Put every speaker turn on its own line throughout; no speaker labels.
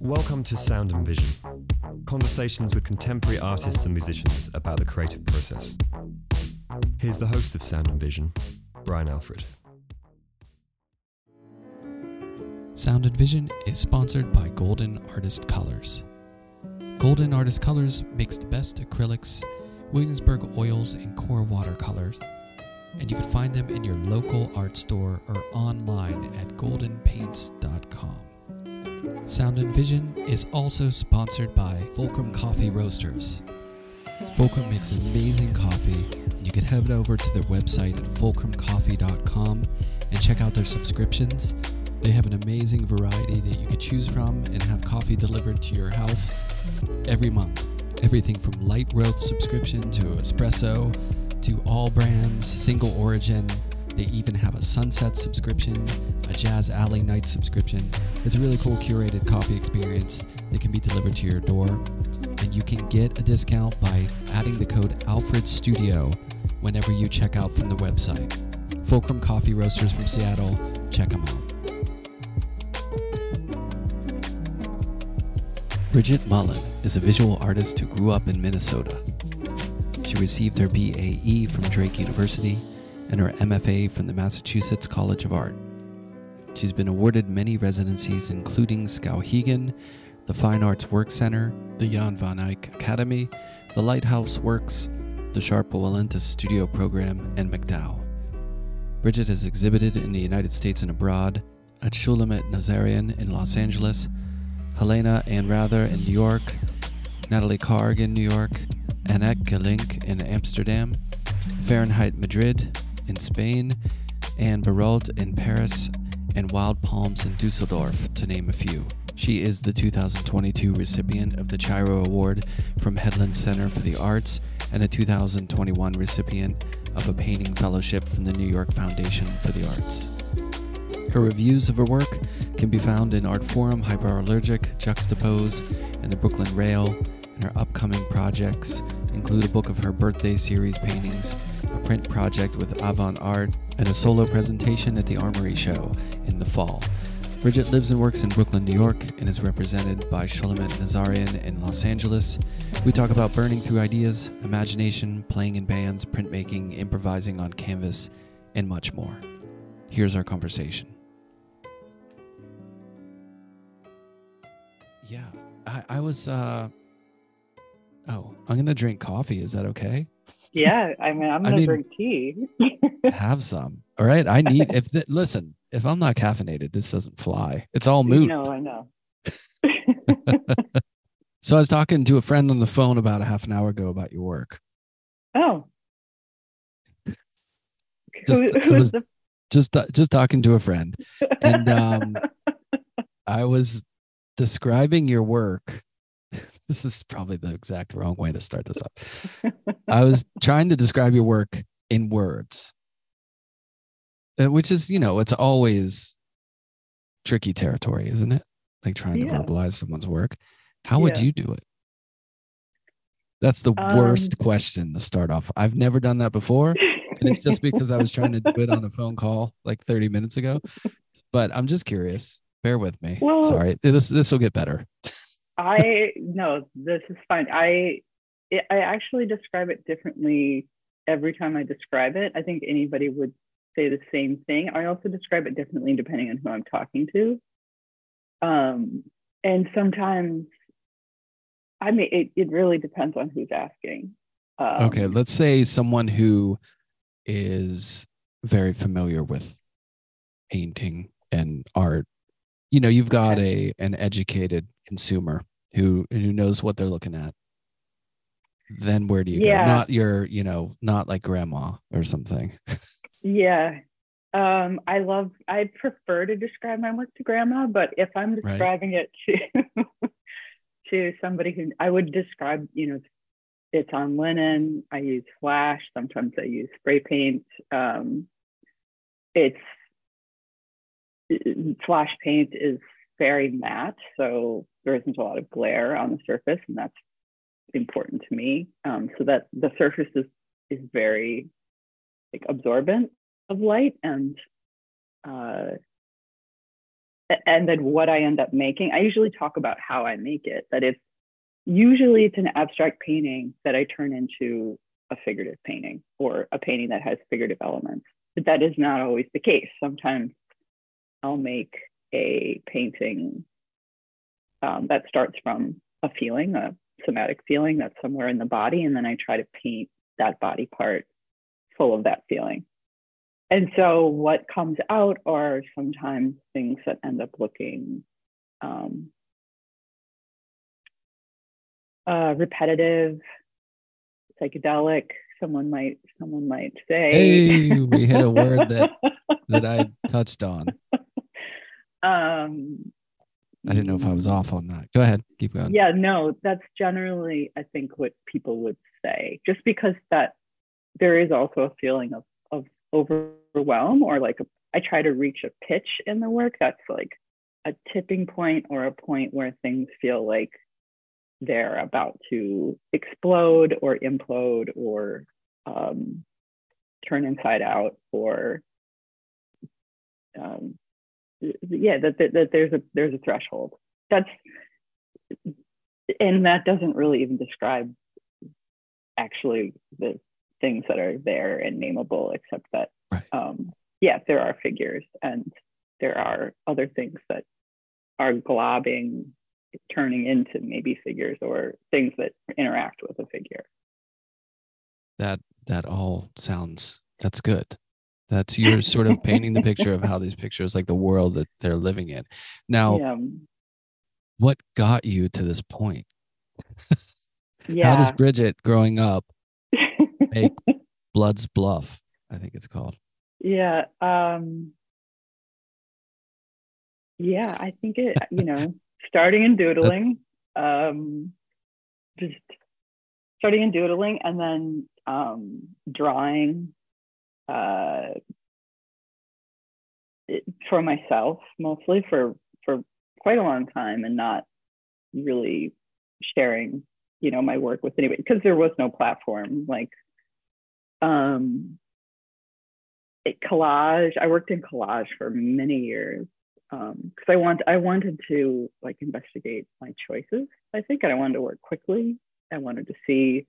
Welcome to Sound and Vision conversations with contemporary artists and musicians about the creative process. Here's the host of Sound and Vision, Brian Alfred.
Sound and Vision is sponsored by Golden Artist Colors. Golden Artist Colors makes the best acrylics, Williamsburg oils, and core watercolors, and you can find them in your local art store or online at goldenpaints.com. Sound and Vision is also sponsored by Fulcrum Coffee Roasters. Fulcrum makes amazing coffee, and you can head over to their website at fulcrumcoffee.com and check out their subscriptions. They have an amazing variety that you could choose from and have coffee delivered to your house every month. Everything from light roast subscription to espresso to all brands, single origin. They even have a sunset subscription, a jazz alley night subscription. It's a really cool curated coffee experience that can be delivered to your door. And you can get a discount by adding the code Alfred Studio whenever you check out from the website. Fulcrum Coffee Roasters from Seattle, check them out. Bridget Mullen is a visual artist who grew up in Minnesota. She received her BAE from Drake University and her MFA from the Massachusetts College of Art. She's been awarded many residencies, including Skowhegan, the Fine Arts Work Center, the Jan van Eyck Academy, the Lighthouse Works, the Sharpe Walentas Studio Program, and MacDowell. Bridget has exhibited in the United States and abroad, at Shulamit Nazarian in Los Angeles, Helena Anrather in New York, Nathalie Karg in New York, Annet Gelink in Amsterdam, Fahrenheit Madrid in Spain, Anne Barrault in Paris, and Wild Palms in Dusseldorf, to name a few. She is the 2022 recipient of the Chiaro Award from Headland Center for the Arts and a 2021 recipient of a painting fellowship from the New York Foundation for the Arts. Her reviews of her work can be found in Artforum, Hyperallergic, Juxtapoz, and the Brooklyn Rail, and her upcoming projects include a book of her birthday series paintings, a print project with Avant Arte, and a solo presentation at the Armory Show in the fall. Bridget lives and works in Brooklyn, New York, and is represented by Shulamit Nazarian in Los Angeles. We talk about burning through ideas, imagination, playing in bands, printmaking, improvising on canvas, and much more. Here's our conversation. Yeah, I, I was. uh Oh, I'm gonna drink coffee. Is that okay?
Yeah, I mean, I'm gonna
mean-
drink tea.
Have some. All right. I need. If the, listen, if I'm not caffeinated, this doesn't fly. It's all moot.
No, I know.
So I was talking to a friend on the phone about a half an hour ago about your work.
oh,
Just-
who,
was-
the?
Just just talking to a friend, and um, I was describing your work. This is probably the exact wrong way to start this up. I was trying to describe your work in words, uh, which is, you know, it's always tricky territory, isn't it? Like trying to verbalize someone's work. How would you do it? That's the
Um,
worst question to start off. I've never done that before. And it's just because I was trying to do it on a phone call like 30 minutes ago. But I'm just curious. Bear with me.
Well-
Sorry. This this will get better.
I no, this is fine. I it, I actually describe it differently every time I describe it. I think anybody would say the same thing. I also describe it differently depending on who I'm talking to. Um, and sometimes, I mean, it, it really depends on who's asking. Um,
Okay, let's say someone who is very familiar with painting and art. You know, you've got a an educated consumer who who knows what they're looking at. Then where do you
Yeah.
go? Not your, you know, not like grandma or something.
Yeah. Um, I love, I prefer to describe my work to grandma, but if I'm
Right.
describing it to to somebody who I would describe, you know, it's on linen. I use flash. Sometimes I use spray paint. Um, it's it- flash paint is very matte, so there isn't a lot of glare on the surface, and that's important to me. Um, so that the surface is is very like absorbent of light and uh, and then what I end up making. I usually talk about how I make it. That it's usually it's an abstract painting that I turn into a figurative painting or a painting that has figurative elements. But that is not always the case. Sometimes I'll make a painting um, that starts from a feeling, a somatic feeling that's somewhere in the body, and then I try to paint that body part full of that feeling. And so what comes out are sometimes things that end up looking um, uh, repetitive, psychedelic. Someone might someone might say.
Hey, we hit a word that that I touched on.
Um,
I didn't know if I was off on that. Go ahead, keep going.
Yeah, no, that's generally I think what people would say. Just because that there is also a feeling of of overwhelm or like a, I try to reach a pitch in the work that's like a tipping point or a point where things feel like they're about to explode or implode or um, turn inside out or um, yeah that, that, that there's a there's a threshold that's and that doesn't really even describe actually the things that are there and nameable except that
right.
um, yeah there are figures and there are other things that are globbing turning into maybe figures or things that interact with a figure.
That that all sounds that's good. That's you're sort of painting the picture of how these pictures like the world that they're living in. Now,
yeah.
what got you to this point?
yeah.
How does Bridget growing up make Blood's Bluff? I think it's called.
Yeah. Um yeah, I think it, you know, starting and doodling, um, just starting and doodling, and then um, drawing uh, for myself mostly for for quite a long time, and not really sharing, you know, my work with anybody because there was no platform like. Um, it, collage. I worked in collage for many years because um, I want I wanted to like investigate my choices. I think, and I wanted to work quickly. I wanted to see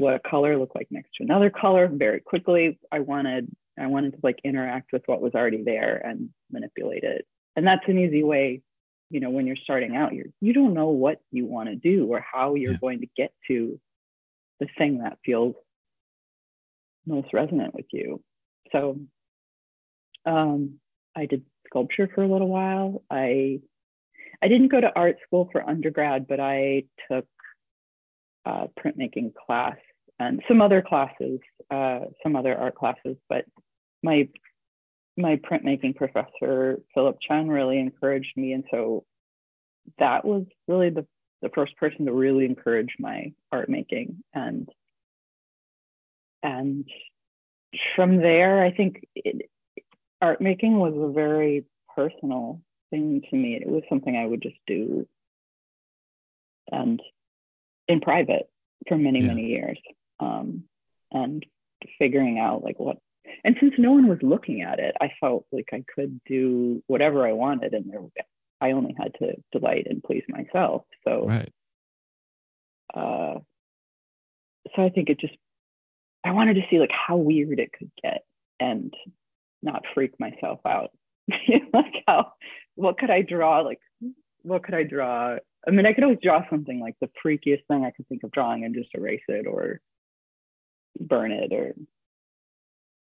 what a color looked like next to another color very quickly. I wanted I wanted to like interact with what was already there and manipulate it. And that's an easy way, you know, when you're starting out, you're you don't know what you want to do or how you're yeah. going to get to the thing that feels most resonant with you. So um, I did sculpture for a little while. I I didn't go to art school for undergrad, but I took a printmaking class and some other classes, uh, some other art classes. But my my printmaking professor Philip Chen really encouraged me, and so that was really the the first person to really encourage my art making and and from there i think it, art making was a very personal thing to me. It was something I would just do and in private for many, yeah. many years. Um, and figuring out like what and since no one was looking at it, I felt like I could do whatever I wanted and there I only had to delight and please myself. So
right.
uh so I think it just I wanted to see like how weird it could get and not freak myself out. like how what could I draw? Like what could I draw? I mean, I could always draw something like the freakiest thing I could think of drawing and just erase it or burn it or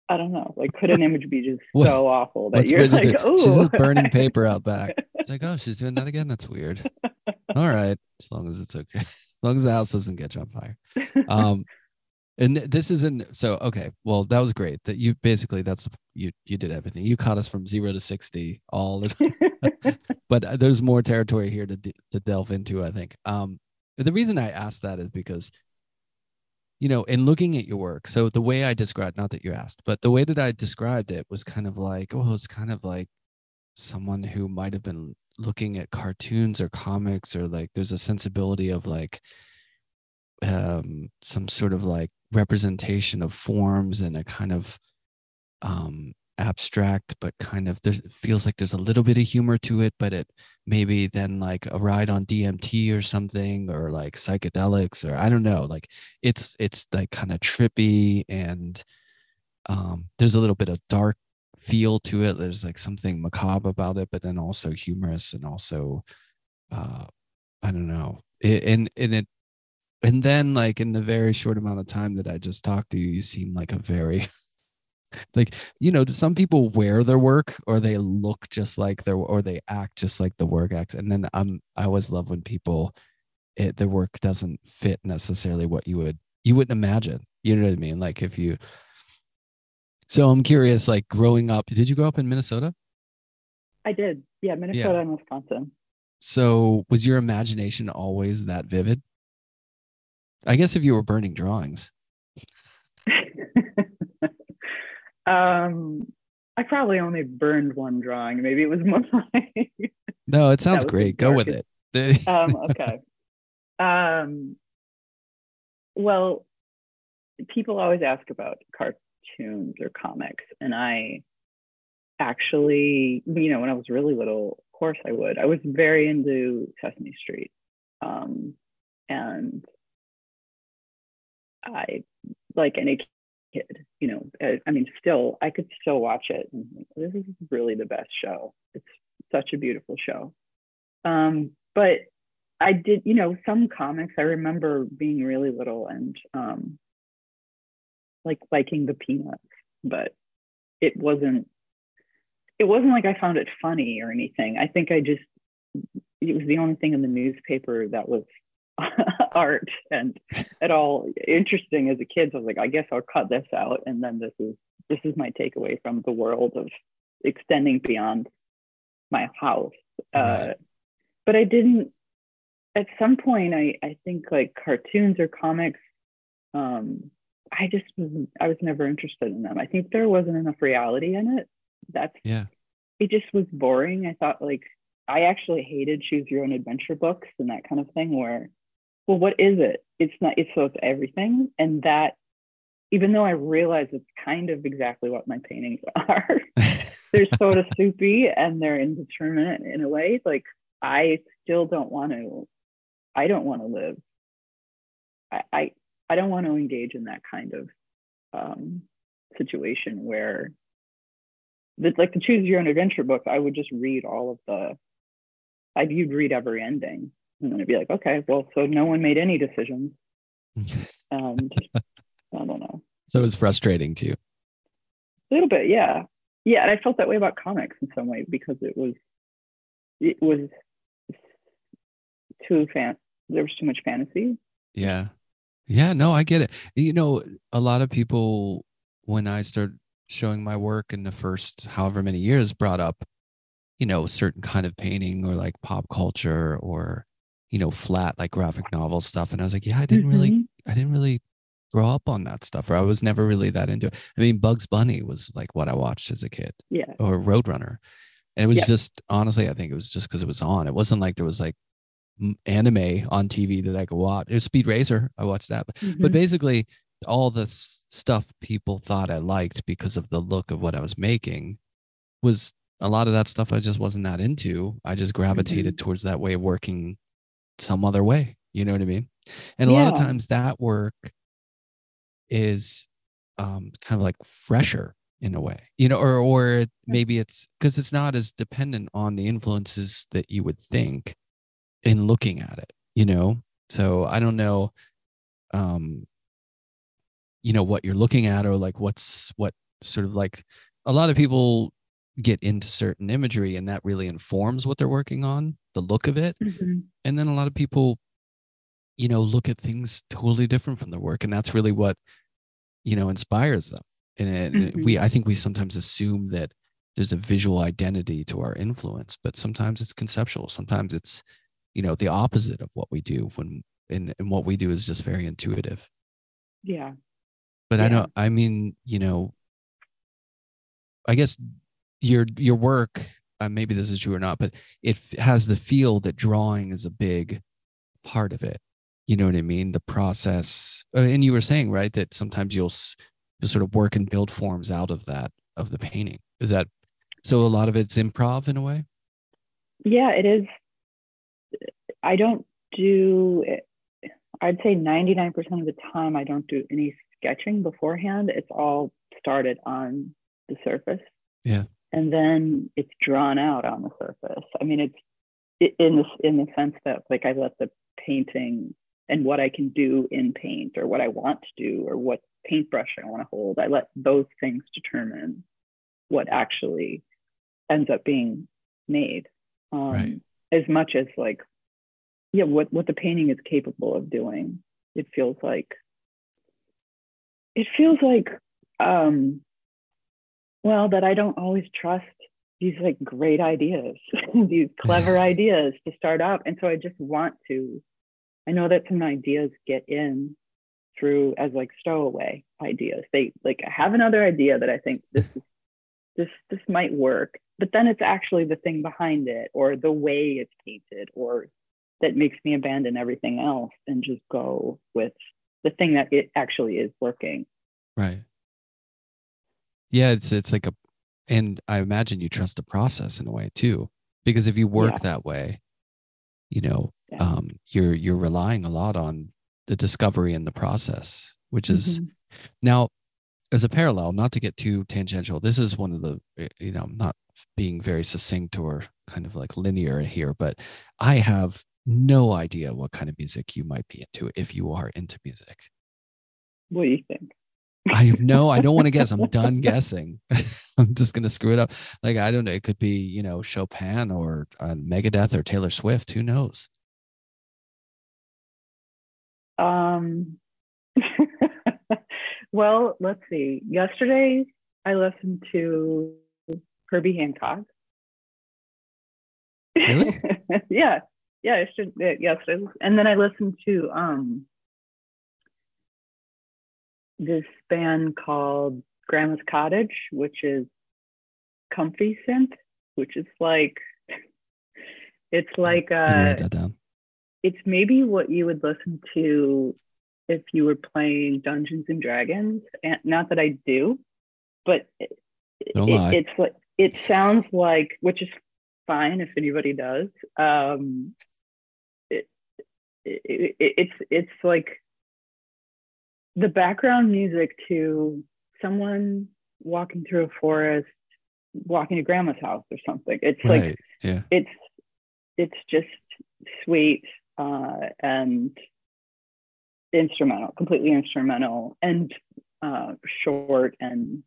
I don't know. Like, could an image be just what, so awful that you're like, oh,
she's just burning paper out back. It's like, oh, she's doing that again. That's weird. All right, as long as it's okay, as long as the house doesn't catch on fire. Um, and this isn't so okay well that was great that you basically that's you you did everything you caught us from zero to 60 all the but there's more territory here to to delve into i think um the reason i asked that is because you know in looking at your work so the way i described not that you asked but the way that i described it was kind of like oh it's kind of like someone who might have been looking at cartoons or comics or like there's a sensibility of like um some sort of like representation of forms and a kind of um abstract but kind of there feels like there's a little bit of humor to it but it maybe then like a ride on DMT or something or like psychedelics or I don't know like it's it's like kind of trippy and um there's a little bit of dark feel to it. There's like something macabre about it but then also humorous and also uh I don't know. It, and and it and then like in the very short amount of time that I just talked to you you seem like a very like you know some people wear their work or they look just like their or they act just like the work acts. And then i'm i always love when people it their work doesn't fit necessarily what you would you wouldn't imagine. You know what i mean? Like if you so i'm curious like growing up did you grow up in minnesota?
I did. Yeah minnesota yeah. and wisconsin.
So was your imagination always that vivid? I guess if you were burning drawings
Um, I probably only burned one drawing. Maybe it was more like.
no, it sounds great. Go with
it. um, okay. Um, well, people always ask about cartoons or comics, and I actually, you know, when I was really little, of course I would. I was very into Sesame Street, um, and I like any kid. You know, I mean, still, I could still watch it. this is really the best show. It's such a beautiful show. Um, but I did, you know, some comics. I remember being really little and um, like liking the Peanuts, but it wasn't. It wasn't like I found it funny or anything. I think I just it was the only thing in the newspaper that was art and at all interesting as a kid. So I was like, I guess I'll cut this out. And then this is this is my takeaway from the world of extending beyond my house. Uh, right. But I didn't at some point I, I think like cartoons or comics, um, I just was I was never interested in them. I think there wasn't enough reality in it. That's
yeah.
It just was boring. I thought like I actually hated choose your own adventure books and that kind of thing where well, what is it? It's not, it's so it's everything. And that, even though I realize it's kind of exactly what my paintings are, they're sort of soupy and they're indeterminate in a way. Like I still don't want to, I don't want to live. I, I, I don't want to engage in that kind of um, situation where it's like to choose your own adventure book, I would just read all of the, I'd you'd read every ending and then it'd be like, okay, well, so no one made any decisions. and I don't know.
So it was frustrating to you.
A little bit, yeah. Yeah. And I felt that way about comics in some way because it was, it was too fan, there was too much fantasy.
Yeah. Yeah. No, I get it. You know, a lot of people, when I started showing my work in the first however many years, brought up, you know, certain kind of painting or like pop culture or you know, flat like graphic novel stuff. And I was like, yeah, I didn't mm-hmm. really, I didn't really grow up on that stuff, or I was never really that into it. I mean, Bugs Bunny was like what I watched as a kid,
yeah,
or Roadrunner. And it was just honestly, I think it was just because it was on. It wasn't like there was like anime on TV that I could watch. It was Speed Racer. I watched that, mm-hmm. but basically, all the stuff people thought I liked because of the look of what I was making was a lot of that stuff I just wasn't that into. I just gravitated mm-hmm. towards that way of working some other way. You know what I mean? And a yeah. lot of times that work is um, kind of like fresher in a way, you know, or or maybe it's because it's not as dependent on the influences that you would think in looking at it, you know. So I don't know, um, you know, what you're looking at, or like what's what sort of like a lot of people get into certain imagery and that really informs what they're working on the look of it mm-hmm. and then a lot of people you know look at things totally different from their work and that's really what you know inspires them and it, mm-hmm. we i think we sometimes assume that there's a visual identity to our influence but sometimes it's conceptual sometimes it's you know the opposite of what we do when and, and what we do is just very intuitive
yeah
but yeah. i know i mean you know i guess your your work uh, maybe this is true or not but it has the feel that drawing is a big part of it you know what i mean the process uh, and you were saying right that sometimes you'll you'll sort of work and build forms out of that of the painting. Is that so? A lot of it's improv in a way.
Yeah, it is. I don't do. I'd say ninety nine percent of the time I don't do any sketching beforehand. It's all started on the surface.
Yeah.
And then it's drawn out on the surface. I mean, it's in the in the sense that like I let the painting and what I can do in paint or what I want to do or what paintbrush I want to hold. I let those things determine what actually ends up being made. Um,
Right.
As much as like, yeah, what, what the painting is capable of doing. It feels like, it feels like, um, well, that I don't always trust these like great ideas, these clever ideas to start up. And so I just want to, I know that some ideas get in through as like stowaway ideas. They like I have another idea that I think this is this this might work, but then it's actually the thing behind it or the way it's painted or that makes me abandon everything else and just go with the thing that it actually is working.
Right. Yeah, it's it's like a and I imagine you trust the process in a way too. Because if you work
Yeah.
that way, you know,
Yeah.
um, you're you're relying a lot on the discovery and the process, which is
Mhm.
now as a parallel, not to get too tangential, this is one of the eh, you know, I'm not being very succinct or kind of like linear here, but I have no idea what kind of music you might be into if you are into music.
what do you think?
I have no, I don't want to guess. I'm done guessing. I'm just gonna screw it up. Like I don't know. It could be you know Chopin or uh, Megadeth or Taylor Swift. Who knows?
Um, well, let's see. Yesterday, I listened to Herbie Hancock.
Really?
yeah, yeah. I should. uh, Yesterday, and then I listened to um this band called Grandma's Cottage, which is comfy synth, which is like it's like uh
write that down?
it's maybe what you would listen to if you were playing Dungeons and Dragons. And not that I do, but it, it- it's like it sounds like, which is fine if anybody does. Um, it, it's it's like the background music to someone walking through a forest, walking to grandma's house or something. It's like
Yeah.
it's it's just sweet uh, and instrumental, completely instrumental and uh, short and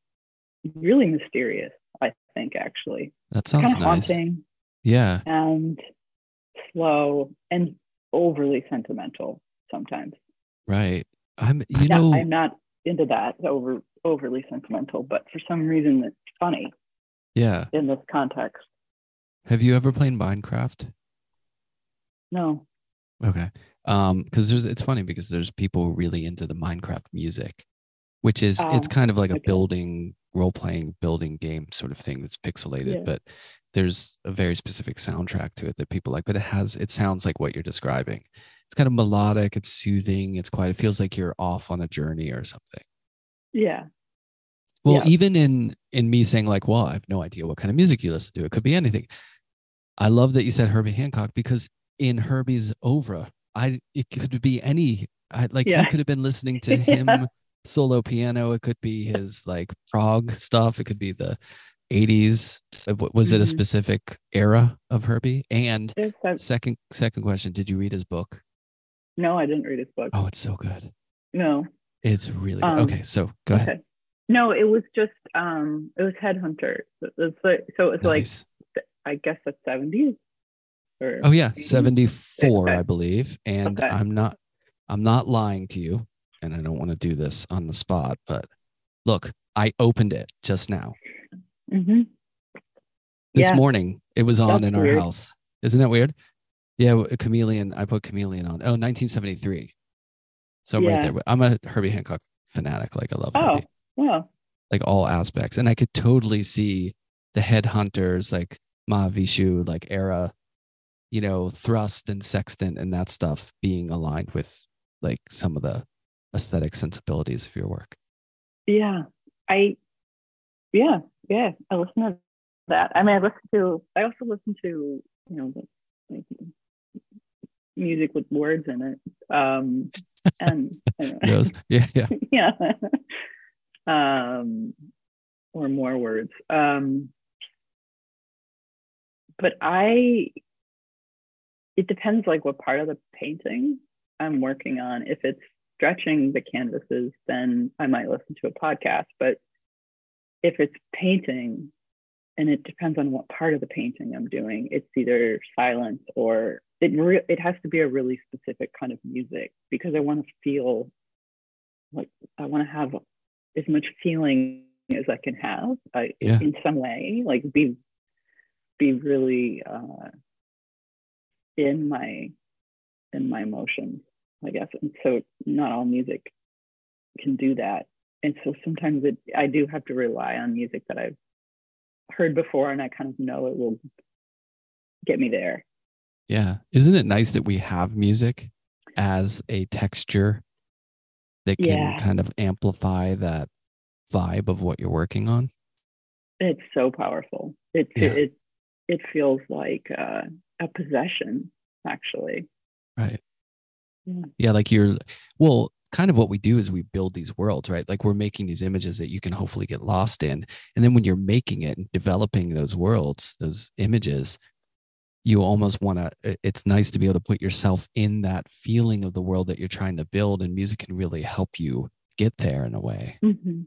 really mysterious. I think actually
That
kind
sounds
of
nice.
haunting
Yeah.
and slow and overly sentimental sometimes.
Right. I'm. You
Yeah,
know.
I'm not into that over overly sentimental, but for some reason it's funny
yeah.
in this context.
Have you ever played Minecraft?
No.
Okay. Um, because there's it's funny because there's people really into the Minecraft music, which is it's
Ah,
kind of like a building role playing building game sort of thing that's pixelated,
Yeah.
but there's a very specific soundtrack to it that people like, but it has it sounds like what you're describing. It's kind of melodic, it's soothing, it's quite it feels like you're off on a journey or something.
Yeah.
Well,
Yeah.
even in in me saying like, well, I have no idea what kind of music you listen to. It could be anything. I love that you said Herbie Hancock because in Herbie's oeuvre, I it could be any. I like
Yeah.
you could have been listening to
Yeah.
him solo piano. It could be his like prog stuff. It could be the 80s. Uh, wa- Was it a
Mhm.
specific era of Herbie? And second second question, did you read his book?
No, I didn't read his book.
Oh, it's so good.
No.
It's really good.
Um,
okay, so go ahead.
No, it was just um it was Headhunter. It was like so it was
Nice.
like I guess the 70s or
Oh yeah, 74,
Okay.
I believe. And
Okay.
I'm not I'm not lying to you, and I don't want to do this on the spot, but look, I opened it just now.
Mhm.
This
Yeah.
morning it was on
That's
in our
weird.
house. Isn't that weird? Yeah, Chameleon, I put Chameleon on. Oh, 1973. So I'm right there. I'm a Herbie Hancock fanatic. Like I love
Oh,
Herbie.
well.
Like all aspects. And I could totally see the headhunters, like Mahavishnu, like era, you know, thrust and sextant and that stuff being aligned with like some of the aesthetic sensibilities of your work.
Yeah. I yeah, yeah, I listen to that. I mean, I listen to. I also listen to you know like, music with words in it. Um, and
Yes. Yeah, yeah.
yeah, um, or more words. Um, but I, it depends like what part of the painting I'm working on. If it's stretching the canvases, then I might listen to a podcast. But if it's painting, and it depends on what part of the painting I'm doing, it's either silence or it re- it has to be a really specific kind of music because I want to feel like I want to have as much feeling as I can have I,
Yeah.
in some way, like be be really uh, in my in my emotions, I guess. And so not all music can do that. And so sometimes it, I do have to rely on music that I've heard before and I kind of know it will get me there.
Yeah. Isn't it nice that we have music as a texture that can
Yeah.
kind of amplify that vibe of what you're working on?
It's so powerful. It
Yeah.
it it feels like uh, a possession, actually.
Right.
Yeah.
Yeah. Like you're, well, kind of what we do is we build these worlds, right? Like we're making these images that you can hopefully get lost in. And then when you're making it and developing those worlds, those images, you almost want to, it's nice to be able to put yourself in that feeling of the world that you're trying to build. And music can really help you get there in a way.
Mm-hmm.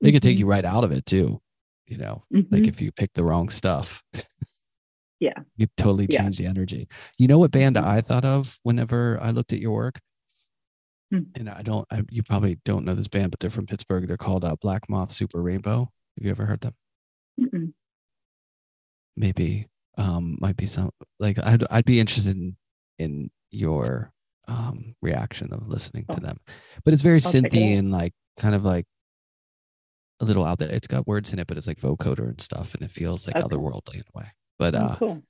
It can take you right out of it too. You know, like if you pick the wrong stuff.
Yeah.
You totally
Yeah.
change the energy. You know what band
Mhm.
I thought of whenever I looked at your work?
Hmm.
And I don't, I, you probably don't know this band, but they're from Pittsburgh. They're called uh, Black Moth Super Rainbow. Have you ever heard them? Maybe, um, might be some like I'd, I'd be interested in, in your um, reaction of listening to
Oh.
them. But it's very
I'll check it
and like kind of like a little out there. It's got words in it, but it's like vocoder and stuff, and it feels like
Okay.
otherworldly in a way. But
Oh,
uh,
cool.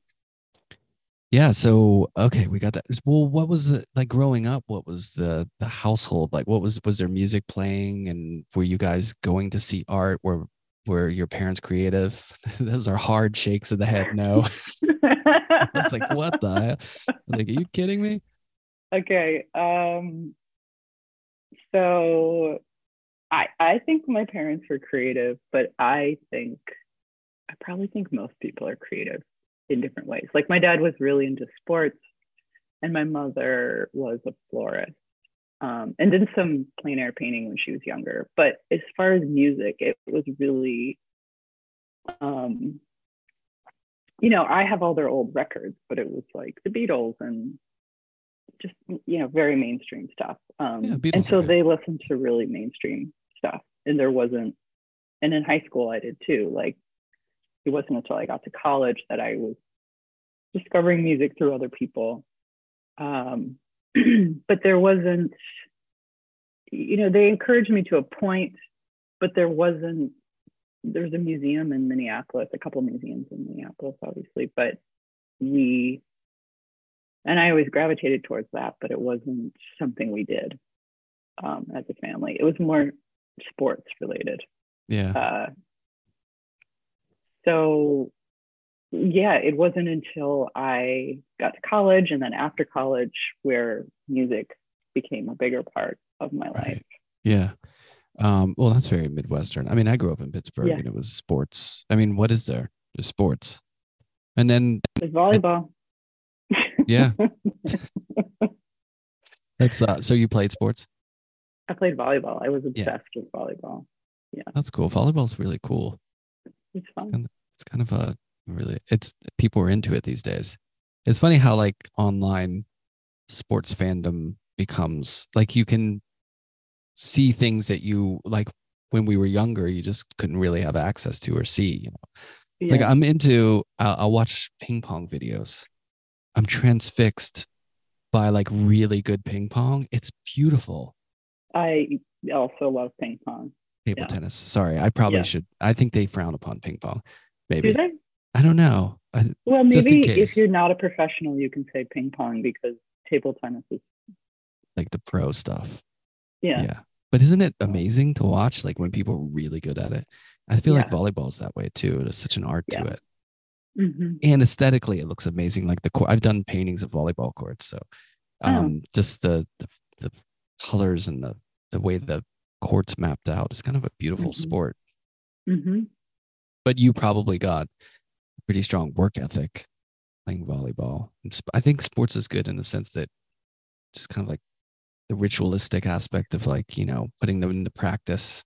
yeah, so okay, we got that. Well, what was it like growing up? What was the the household like? What was was there music playing, and were you guys going to see art? Were were your parents creative? Those are hard shakes of the head. No, it's like what the? Like, are you kidding me?
okay. Um, so I I think my parents were creative, but I think I probably think most people are creative in different ways. Like my dad was really into sports, and my mother was a florist. Um, and did some plein air painting when she was younger. But as far as music, it was really, um, you know, I have all their old records, but it was like the Beatles and just you know very mainstream stuff. Um,
Yeah,
and so they listened to really mainstream stuff, and there wasn't. And in high school, I did too. Like it wasn't until I got to college that I was discovering music through other people. Um, but there wasn't, you know, they encouraged me to a point, but there wasn't. There's a museum in Minneapolis, a couple museums in Minneapolis, obviously, but we, and I always gravitated towards that, but it wasn't something we did um, as a family. It was more sports related.
Yeah,
Uh, so yeah, it wasn't until I got to college and then after college where music became a bigger part of my life.
Yeah. Um, well, that's very Midwestern. I mean, I grew up in Pittsburgh
Yeah.
and it was sports. I mean, what is there? There's sports. And then
It's volleyball.
Yeah. that's uh so you played sports?
I played volleyball. I was
Yeah.
obsessed with volleyball. Yeah.
That's cool. Volleyball's really cool.
It's fun.
kind It's kind of a really it's people are into it these days. It's funny how like online sports fandom becomes like you can see things that you like when we were younger you just couldn't really have access to or see, you know. Like I'm into I'll, I'll watch ping pong videos. I'm transfixed by like really good ping pong. It's beautiful.
I also love ping pong.
Table
Yeah.
tennis. Sorry, I probably
Yeah.
should. I think they frown upon ping pong. Maybe? I don't know. I,
Well, maybe if you're not a professional, you can say ping pong because table tennis is,
like the pro stuff.
yeah.
Yeah. But isn't it amazing to watch like when people are really good at it? I feel like
Yeah.
volleyball's that way too. There's such an art
Yeah.
to it.
Mhm.
And aesthetically it looks amazing. Like the court I've done paintings of volleyball courts. So
Oh.
um just the, the the colors and the the way the courts mapped out. It's kind of a beautiful
Mhm.
sport.
Mhm.
But you probably got pretty strong work ethic playing volleyball. And I think sports is good in the sense that just kind of like the ritualistic aspect of like, you know, putting them into practice.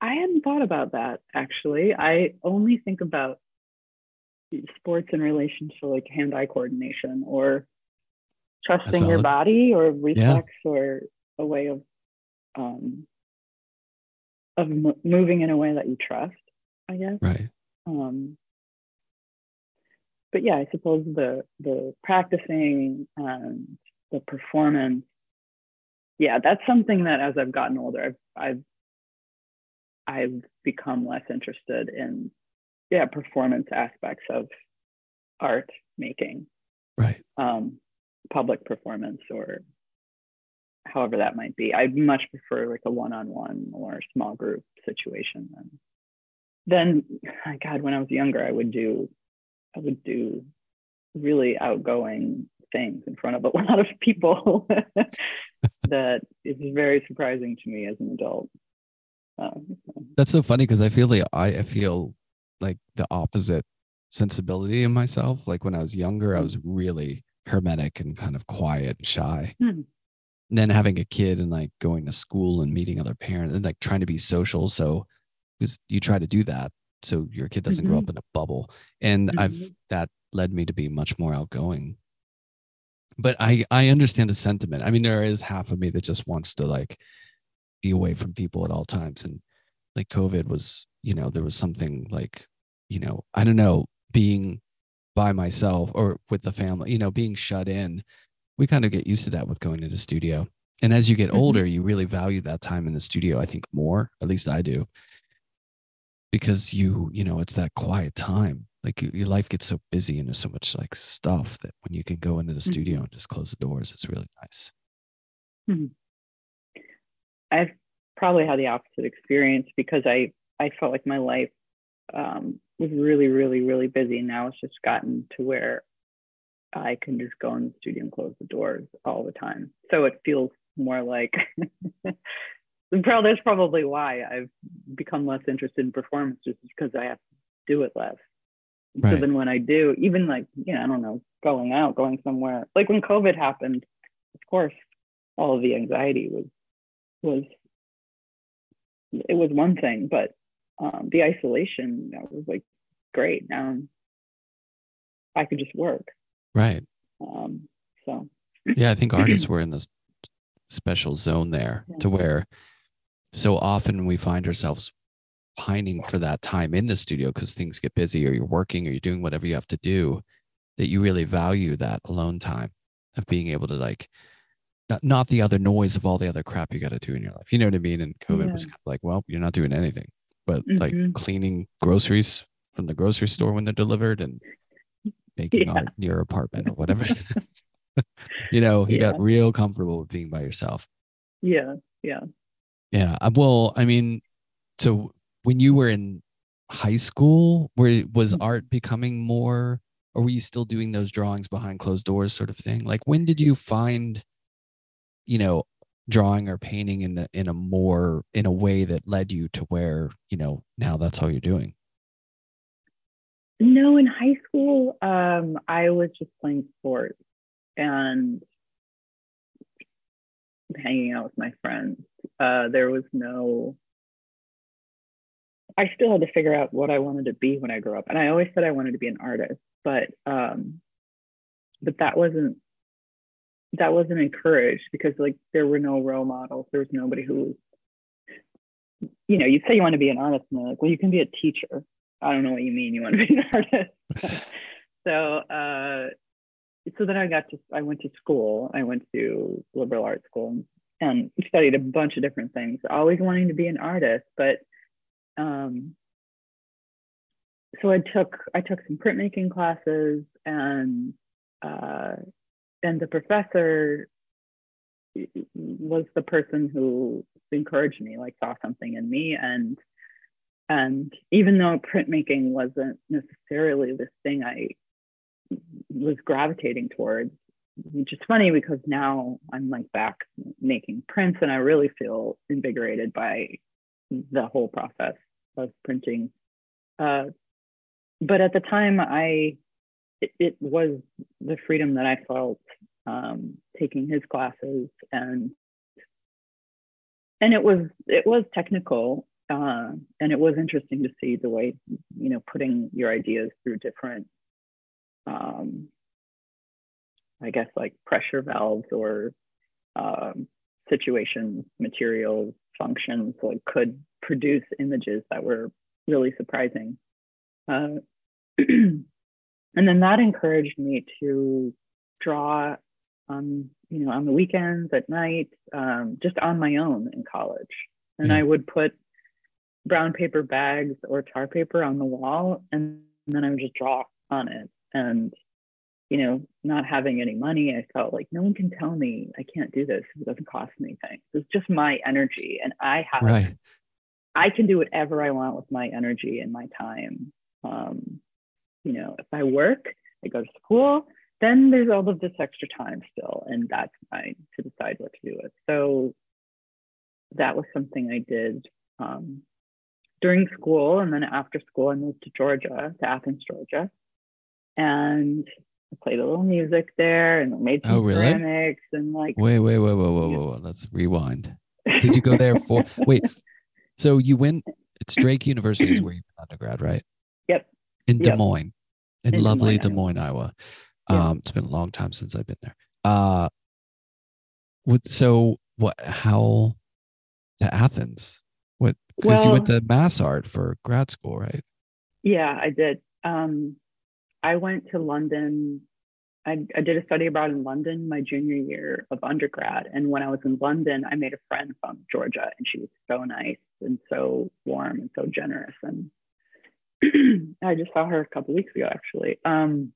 I hadn't thought about that actually. I only think about sports in relation to like hand-eye coordination or trusting your body or reflex or a way of um, of mo- moving in a way that you trust. I guess.
Right.
Um, but yeah, I suppose the the practicing and the performance, yeah, that's something that as I've gotten older, I've I've I've become less interested in, yeah, performance aspects of art making,
Right.
um, public performance or however that might be. I much prefer like a one-on-one or small group situation than then God, when I was younger, I would do I would do really outgoing things in front of a lot of people that is very surprising to me as an adult. Um,
That's so funny because I feel like I I feel like the opposite sensibility in myself. Like when I was younger, I was really hermetic and kind of quiet and shy.
Hmm.
And then having a kid and like going to school and meeting other parents and like trying to be social. So because you try to do that so your kid doesn't grow
Mhm.
up in a bubble. And I've
Mhm.
that led me to be much more outgoing. But I I understand the sentiment. I mean, there is half of me that just wants to like be away from people at all times. And like COVID was, you know, there was something like, you know, I don't know, being by myself or with the family, you know, being shut in. We kind of get used to that with going into the studio. And as you get
Mhm.
older, you really value that time in the studio, I think more, at least I do. Because you, you know, it's that quiet time. Like your life gets so busy and there's so much like stuff that when you can go into the studio and just close the doors, it's really nice.
I've probably had the opposite experience because I I felt like my life um, was really really really busy. Now it's just gotten to where I can just go in the studio and close the doors all the time. So it feels more like probably that's probably why I've become less interested in performance just because I have to do it less. So then when I do, even like, you know, I don't know, going out, going somewhere, like when COVID happened, of course, all of the anxiety was was it was one thing, but um, the isolation that was like great. Now I could just work.
Right.
Um, so
yeah, I think artists were in this special zone there to where so often we find ourselves pining for that time in the studio because things get busy or you're working or you're doing whatever you have to do that you really value that alone time of being able to like not, not the other noise of all the other crap you got to do in your life. You know what I mean? And COVID was kind of like, well, you're not doing anything but like
Mhm.
cleaning groceries from the grocery store when they're delivered and making
Yeah.
art in your apartment or whatever. you know, you got real comfortable with being by yourself.
yeah, yeah.
Yeah. uh, Well, I mean, so when you were in high school, where was
Mhm.
art becoming more, or were you still doing those drawings behind closed doors, sort of thing? Like, when did you find, you know, drawing or painting in a, in a more in a way that led you to where you know now that's all you're doing?
No, in high school, um, I was just playing sports and hanging out with my friends. Uh, there was no, I still had to figure out what I wanted to be when I grew up. And I always said I wanted to be an artist, but, um, but that wasn't, that wasn't encouraged because like there were no role models. There was nobody who was, you know, you say you want to be an artist and they're like, well, you can be a teacher. I don't know what you mean. You want to be an artist. so, uh, so then I got to, I went to school. I went to liberal arts school and studied a bunch of different things, always wanting to be an artist. But, um, so I took, I took some printmaking classes and, uh, and the professor was the person who encouraged me, like saw something in me and And even though printmaking wasn't necessarily this thing I was gravitating towards, which is funny because now I'm like back making prints and I really feel invigorated by the whole process of printing. Uh, but at the time, I it, it, was the freedom that I felt um, taking his classes and and it was it was technical uh, and it was interesting to see the way you know putting your ideas through different um, I guess like pressure valves or um, situations, materials, functions like could produce images that were really surprising. Uh, and then that encouraged me to draw um, you know, on the weekends, at night, um, just on my own in college. And I would put brown paper bags or tar paper on the wall and then I would just draw on it. And, you know, not having any money, I felt like no one can tell me I can't do this. It doesn't cost anything. It's just my energy. And I have, right. I can do whatever I want with my energy and my time. Um, you know, if I work, I go to school, then there's all of this extra time still, and that's mine to decide what to do with. So that was something I did um, during school, and then after school, I moved to Georgia, to Athens, Georgia, and I played a little music there, and made some oh, really? ceramics, and like.
Wait, wait, wait, wait, wait, wait, wait. Let's rewind. Did you go there for? wait, so you went? It's Drake University is where you went undergrad, right?
Yep.
In Des Moines, in, in lovely Des Moines, Des Moines Iowa. Um, it's been a long time since I've been there. Uh, what, so what, how to Athens? What, because well, you went to mass art for grad school, right?
Yeah, I did. Um, I went to London. I, I did a study abroad in London my junior year of undergrad. And when I was in London, I made a friend from Georgia, and she was so nice and so warm and so generous. And I just saw her a couple weeks ago, actually. Um,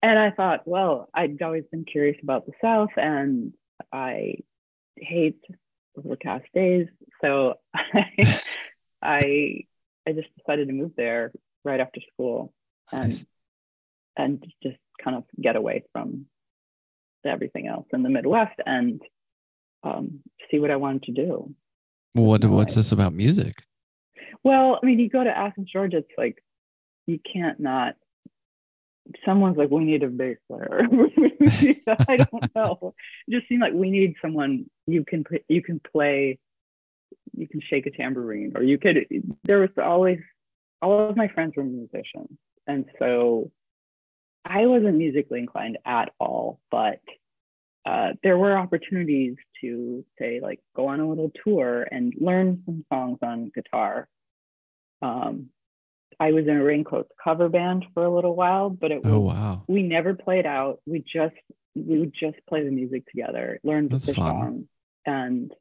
and I thought, well, I'd always been curious about the South and I hate overcast days. So I, I, I just decided to move there right after school and, nice. and just kind of get away from everything else in the Midwest and um, see what I wanted to do.
What, what's this about music?
Well, I mean, you go to Athens, Georgia, it's like you can't not someone's like, we need a bass player. I don't know. It just seemed like we need someone you can you can play, you can shake a tambourine, or you could. There was always all of my friends were musicians, and so I wasn't musically inclined at all. But uh, there were opportunities to say like go on a little tour and learn some songs on guitar. Um, I was in a Raincoats cover band for a little while, but it
oh,
was,
oh wow,
we never played out. We just we would just play the music together, learn the songs, and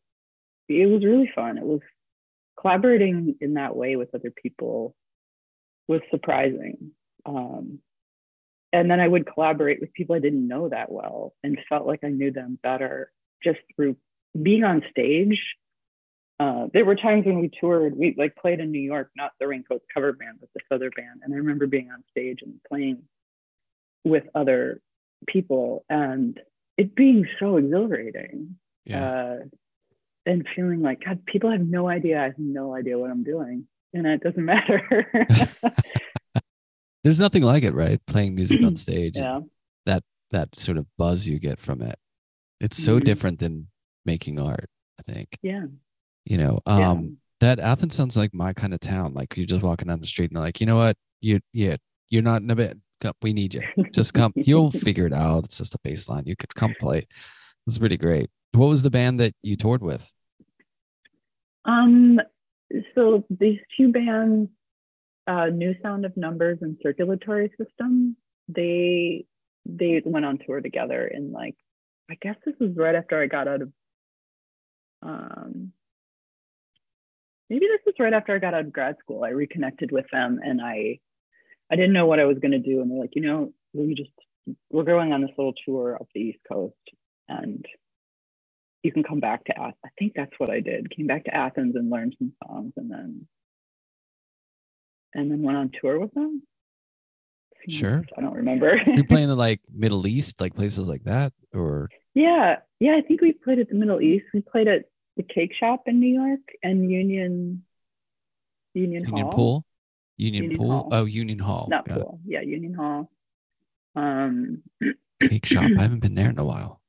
it was really fun. It was collaborating in that way with other people was surprising. Um, and then I would collaborate with people I didn't know that well and felt like I knew them better just through being on stage uh, there were times when we toured, we like played in New York, not the Raincoats cover band, but this other band. And I remember being on stage and playing with other people and it being so exhilarating. Yeah. Uh, and feeling like, God, people have no idea. I have no idea what I'm doing. And it doesn't matter.
There's nothing like it, right? Playing music on stage. yeah. That that sort of buzz you get from it. It's so mm-hmm. different than making art, I think.
Yeah
you know um yeah. that athens sounds like my kind of town like you're just walking down the street and you're like you know what you yeah you're not in a bit we need you just come you'll figure it out it's just a baseline you could come play it's pretty great what was the band that you toured with
um so these two bands uh new sound of numbers and circulatory system they they went on tour together in like i guess this was right after i got out of um maybe this was right after I got out of grad school. I reconnected with them and I I didn't know what I was going to do. And they're like, you know, we just we're going on this little tour up the East Coast and you can come back to Athens. I think that's what I did. Came back to Athens and learned some songs and then and then went on tour with them.
Sure.
I don't remember.
You're playing in like Middle East, like places like that, or
yeah, yeah. I think we played at the Middle East. We played at the Cake Shop in New York and Union Union,
Union
Hall.
Pool, Union,
Union
Pool.
Hall.
Oh, Union Hall.
Not
Got it.
pool. Yeah, Union Hall. Um,
Cake shop. I haven't been there in a while.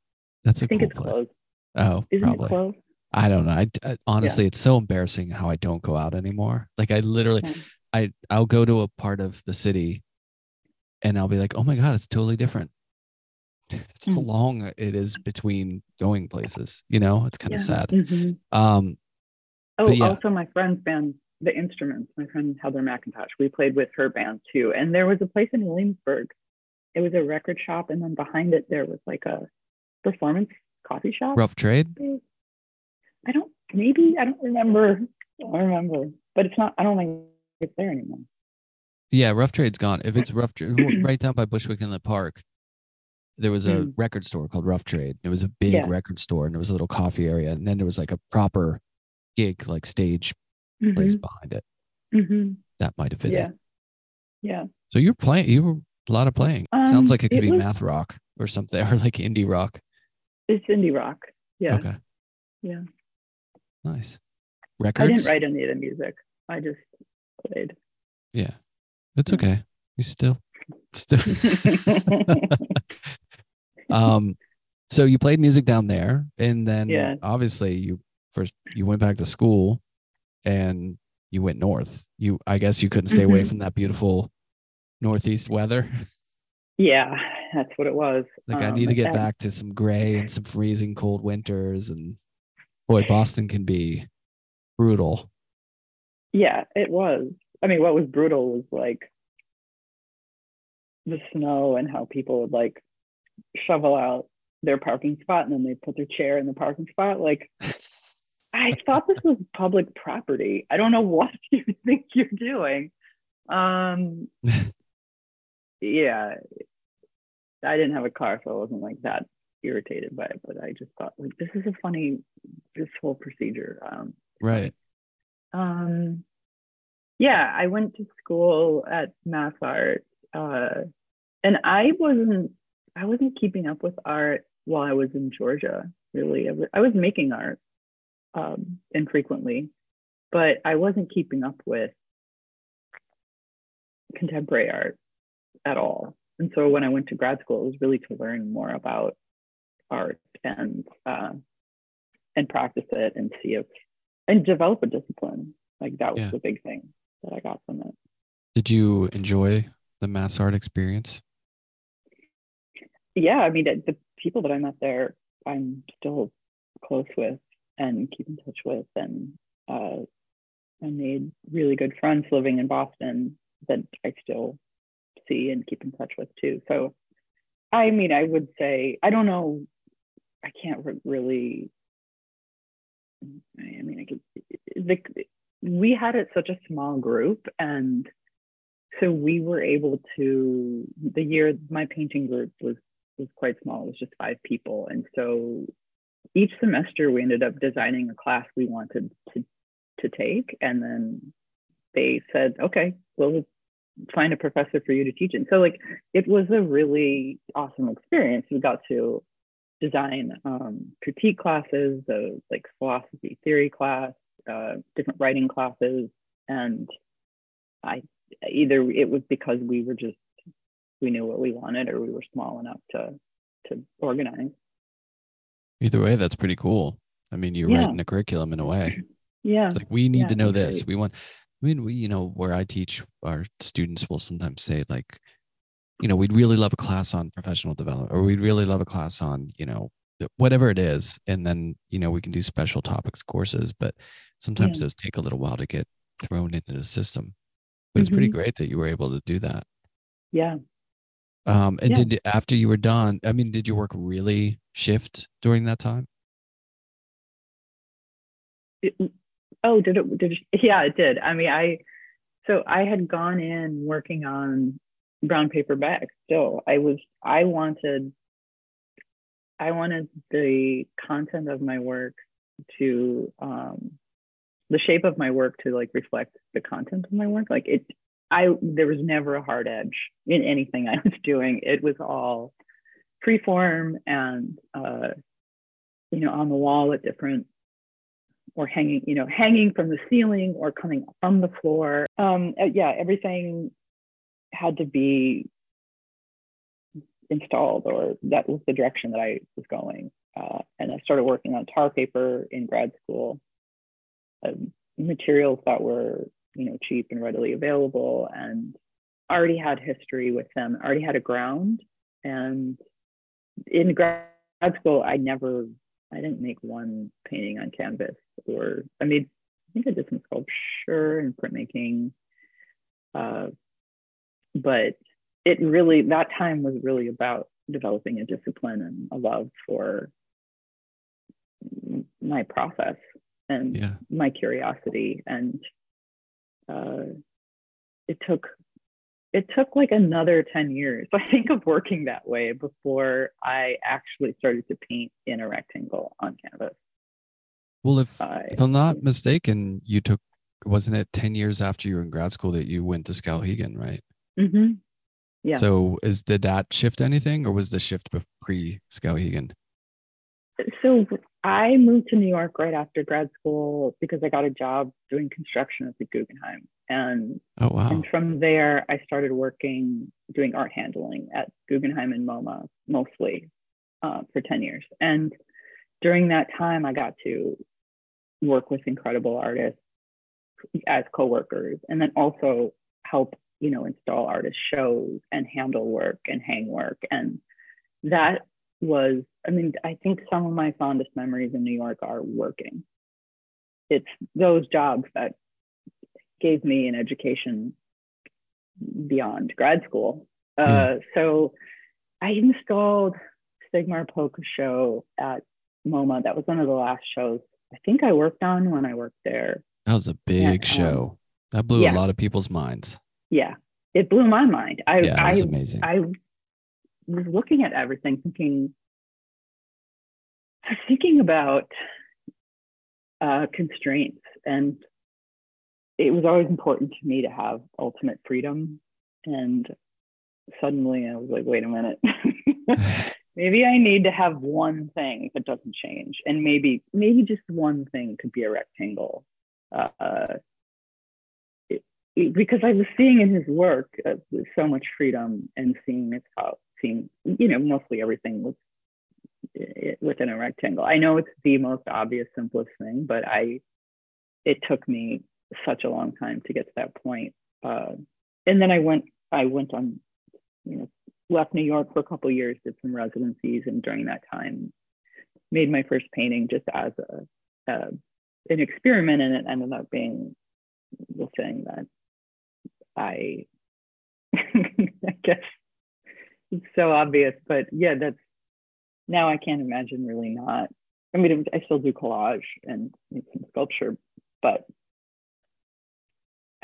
That's a
I think
cool
it's
place.
closed.
Oh,
Isn't
probably. I don't know. I, I- honestly, it's so embarrassing how I don't go out anymore. Like I literally,
Yeah.
I I'll go to a part of the city, and I'll be like, oh my god, it's totally different. It's how
Mm.
long it is between going places. You know, it's kind of
Yeah.
sad.
Mhm.
Um,
Oh,
yeah.
also my friend's band, The Instruments. My friend Heather McIntosh. We played with her band too. And there was a place in Williamsburg. It was a record shop, and then behind it there was like a performance coffee shop.
rough trade.
I don't. Maybe I don't remember. I don't remember. But it's not. I don't think it's there anymore.
Yeah, rough trade's gone. If it's rough trade, right down by Bushwick in the park, there was a
Mm.
record store called Rough Trade. It was a big
Yeah.
record store, and there was a little coffee area, and then there was like a proper gig, like stage place
Mhm.
behind it.
Mhm.
That might have been
Yeah.
it.
Yeah.
So you're playing. You were a lot of playing. Sounds
Um,
like it could
it
be
was-
math rock or something, or like indie rock.
It's indie rock. Yeah.
Okay,
Yeah.
nice. Records?
I didn't write any of the music. I just played.
Yeah, it's okay. You still, still. um, so you played music down there, and then
Yeah.
obviously you first you went back to school, and you went north. You, I guess, you couldn't stay away
Mhm.
from that beautiful northeast weather.
yeah, that's what it was.
Like I
Um,
need to get
and-
back to some gray and some freezing cold winters, and boy, Boston can be brutal.
Yeah, it was. I mean, what was brutal was like the snow and how people would like shovel out their parking spot and then they put their chair in the parking spot. Like, I thought this was public property. I don't know what you think you're doing. Um, yeah, I didn't have a car, so I wasn't like that irritated by it. But I just thought, like, this is a funny, this whole procedure. Um,
right.
um, yeah, I went to school at Mass Art, uh, and I wasn't I wasn't keeping up with art while I was in Georgia. Really, I was, I was making art um, infrequently, but I wasn't keeping up with contemporary art at all. And so when I went to grad school, it was really to learn more about art and uh, and practice it and see if and develop a discipline. Like that was
Yeah.
the big thing that I got from it.
Did you enjoy the mass art experience?
Yeah, I mean the, the people that I met there, I'm still close with and keep in touch with, and uh, I made really good friends living in Boston that I still see and keep in touch with too. So, I mean, I would say I don't know. I can't re- really. I mean, I could. The, we had it such a small group, and so we were able to. The year my painting group was was quite small. It was just five people, and so each semester we ended up designing a class we wanted to to take, and then they said, "Okay, we'll find a professor for you to teach it." So like it was a really awesome experience. We got to design um, critique classes, the like philosophy theory class, uh, different writing classes, and I either it was because we were just we knew what we wanted or we were small enough to to organize.
Either way, that's pretty cool. I mean, you're
Yeah.
writing a curriculum in a way.
Yeah.
It's like we need
Yeah,
to know this.
great.
We want. I mean, we you know where I teach, our students will sometimes say like, you know, we'd really love a class on professional development, or we'd really love a class on you know whatever it is, and then you know we can do special topics courses, but sometimes
Yeah.
those take a little while to get thrown into the system. But it's pretty
Mhm.
great that you were able to do that.
Yeah.
Um, and
Yeah.
did after you were done, I mean, did your work really shift during that time?
It- oh, did it? Did it, yeah, it did. I mean, I so I had gone in working on brown paper bags. Still, I was. I wanted. I wanted the content of my work to um, the shape of my work to like reflect the content of my work. Like it, I there was never a hard edge in anything I was doing. It was all free form and uh, you know on the wall at different or hanging you know hanging from the ceiling or coming from the floor. Um, uh, yeah, everything had to be installed or that was the direction that I was going. Uh, and I started working on tar paper in grad school, uh, materials that were you know cheap and readily available, and already had history with them. Already had a ground, and in grad school, I never, I didn't make one painting on canvas, or I made, I think I did some sculpture and printmaking, uh, but it really that time was really about developing a discipline and a love for my process and yeah. my curiosity and uh, it took it took like another 10 years i think of working that way before i actually started to paint in a rectangle on canvas
well if, uh, if i'm not mistaken you took wasn't it 10 years after you were in grad school that you went to skowhegan right
mm-hmm. yeah
so is did that shift anything or was the shift pre skowhegan
so I moved to New York right after grad school because I got a job doing construction at the Guggenheim. And,
oh, wow.
and from there, I started working doing art handling at Guggenheim and MoMA mostly uh, for 10 years. And during that time, I got to work with incredible artists as coworkers and then also help, you know, install artist shows and handle work and hang work. And that was, I mean, I think some of my fondest memories in New York are working. It's those jobs that gave me an education beyond grad school. Uh, so I installed Sigmar Polke show at MoMA. That was one of the last shows I think I worked on when I worked there.
That was a big and, um, show. That blew yeah. a lot of people's minds.
Yeah, it blew my mind. I,
yeah,
it was
amazing.
I was looking at everything, thinking, thinking about uh, constraints, and it was always important to me to have ultimate freedom. And suddenly, I was like, wait a minute. maybe I need to have one thing that doesn't change, and maybe maybe just one thing could be a rectangle. Uh, because I was seeing in his work uh, so much freedom and seeing his how seeing you know mostly everything was within a rectangle. I know it's the most obvious, simplest thing, but I it took me such a long time to get to that point. Uh, and then I went I went on, you know, left New York for a couple years, did some residencies, and during that time, made my first painting just as a, a an experiment, and it ended up being the thing that I I guess it's so obvious, but yeah, that's now I can't imagine really not. I mean, I still do collage and some sculpture, but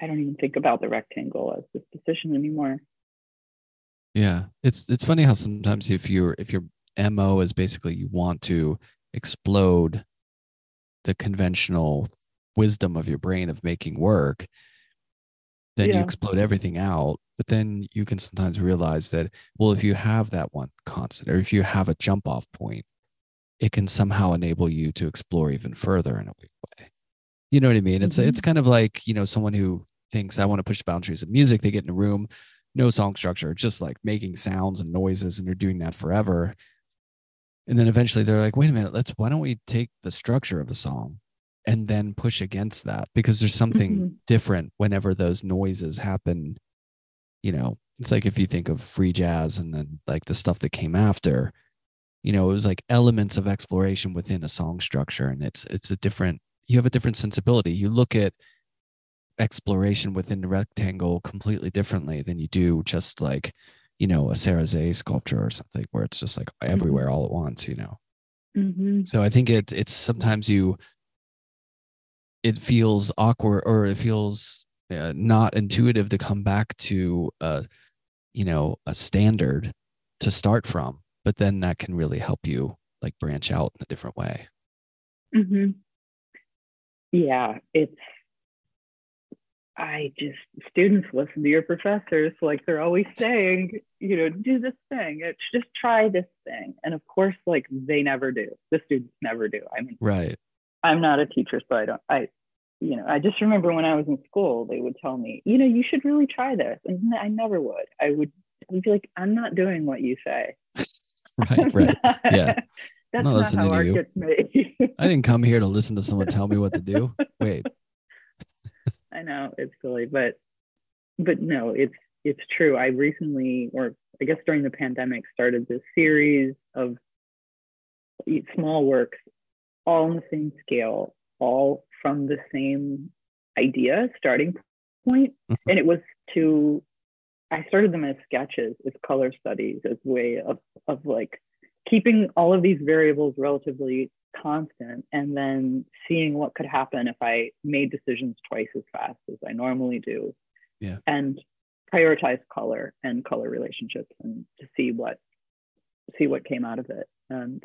I don't even think about the rectangle as this decision anymore.
Yeah, it's it's funny how sometimes if you're if your mo is basically you want to explode the conventional wisdom of your brain of making work, then yeah. you explode everything out but then you can sometimes realize that, well, if you have that one constant or if you have a jump off point, it can somehow enable you to explore even further in a way. You know what I mean? It's mm-hmm. it's kind of like, you know, someone who thinks I want to push the boundaries of music, they get in a room, no song structure, just like making sounds and noises, and they're doing that forever. And then eventually they're like, wait a minute, let's why don't we take the structure of a song and then push against that? Because there's something mm-hmm. different whenever those noises happen you know, it's like if you think of free jazz and then like the stuff that came after, you know, it was like elements of exploration within a song structure. And it's it's a different you have a different sensibility. You look at exploration within the rectangle completely differently than you do just like, you know, a Sarah Sze sculpture or something where it's just like everywhere mm-hmm. all at once, you know.
Mm-hmm.
So I think it it's sometimes you it feels awkward or it feels uh, not intuitive to come back to a you know a standard to start from but then that can really help you like branch out in a different way
mm-hmm. yeah it's I just students listen to your professors like they're always saying, you know, do this thing. It's just try this thing. And of course, like they never do. The students never do. I mean,
right.
I'm not a teacher, so I don't. I, you know, I just remember when I was in school, they would tell me, you know, you should really try this, and I never would. I would, I would be like, I'm not doing what you say.
right. Right. yeah.
That's not, not how art
you.
gets made.
I didn't come here to listen to someone tell me what to do. Wait.
I know it's silly, but but no, it's it's true. I recently, or I guess during the pandemic, started this series of small works, all on the same scale, all from the same idea, starting point. Mm-hmm. And it was to, I started them as sketches, as color studies, as way of of like keeping all of these variables relatively constant and then seeing what could happen if I made decisions twice as fast as I normally do.
Yeah.
And prioritize color and color relationships and to see what see what came out of it. And